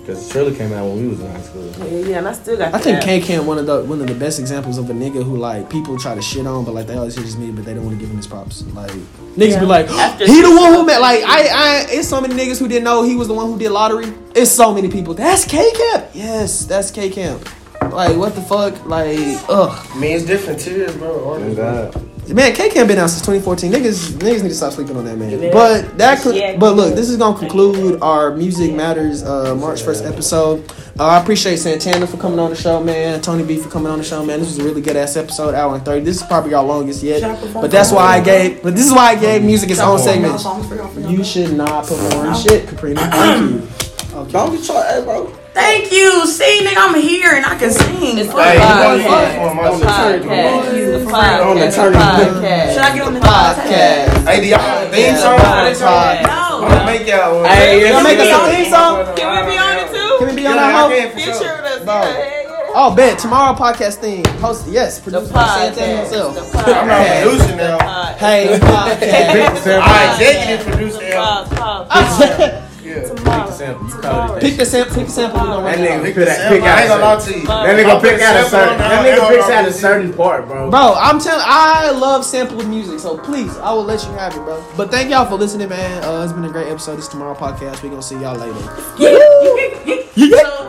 you know do a little edit. Cause Shirley came out when we was in high school. Yeah, yeah, and I still got. That. I think. K Camp one of the one of the best examples of a nigga who like people try to shit on, but like they always hit his me, but they don't want to give him his props. Like niggas Yeah. be like, After he the one who met. Like I, I, it's so many niggas who didn't know he was the one who did lottery. It's so many people. That's K Camp. Yes, that's K Camp. Like what the fuck? Like ugh, I mean, it's different tiers, bro. Thank Artists. God. man, K Camp been out since 2014. Niggas, niggas need to stop sleeping on that man. Yeah. But that, could, Yeah. but look, this is gonna conclude our Music Matters uh, March first episode. Uh, I appreciate Santana for coming on the show, man. Tony B for coming on the show, man. This was a really good ass episode, hour and thirty. This is probably our longest yet, but that's why I gave. But this is why I gave music its own segment. You should not perform shit, Caprina. Thank you. Okay. Don't get your, hey, bro. Thank you. See, nigga, I'm here and I can sing. It's the Hey, podcast. going for him? I'm The podcast. The On the podcast. Podcast. Should I get on the Podcast. Hey, do y'all theme song? Podcast. I'm No. gonna make y'all one. Hey, Y'all make us a theme song? Can we be on it too? Can we be on Yeah, that I hoe? can Feature with us. Oh, bet tomorrow podcast thing. Host yes, The produced by Santana himself. I'm not podcast. producing now. Podcast. Hey, podcast. I executive producer. Sample. You call it Pick the sample. Pick the sample. We gonna That it nigga out. pick Pick that- pick sample. I ain't out gonna lie to you. That nigga pick out a certain. That nigga picks out a certain part, bro. Bro, I'm telling. I love sample music, so please, I will let you have it, bro. But thank y'all for listening, man. Uh, it's been a great episode. This tomorrow podcast. We gonna see y'all later. Yeah. Yeah.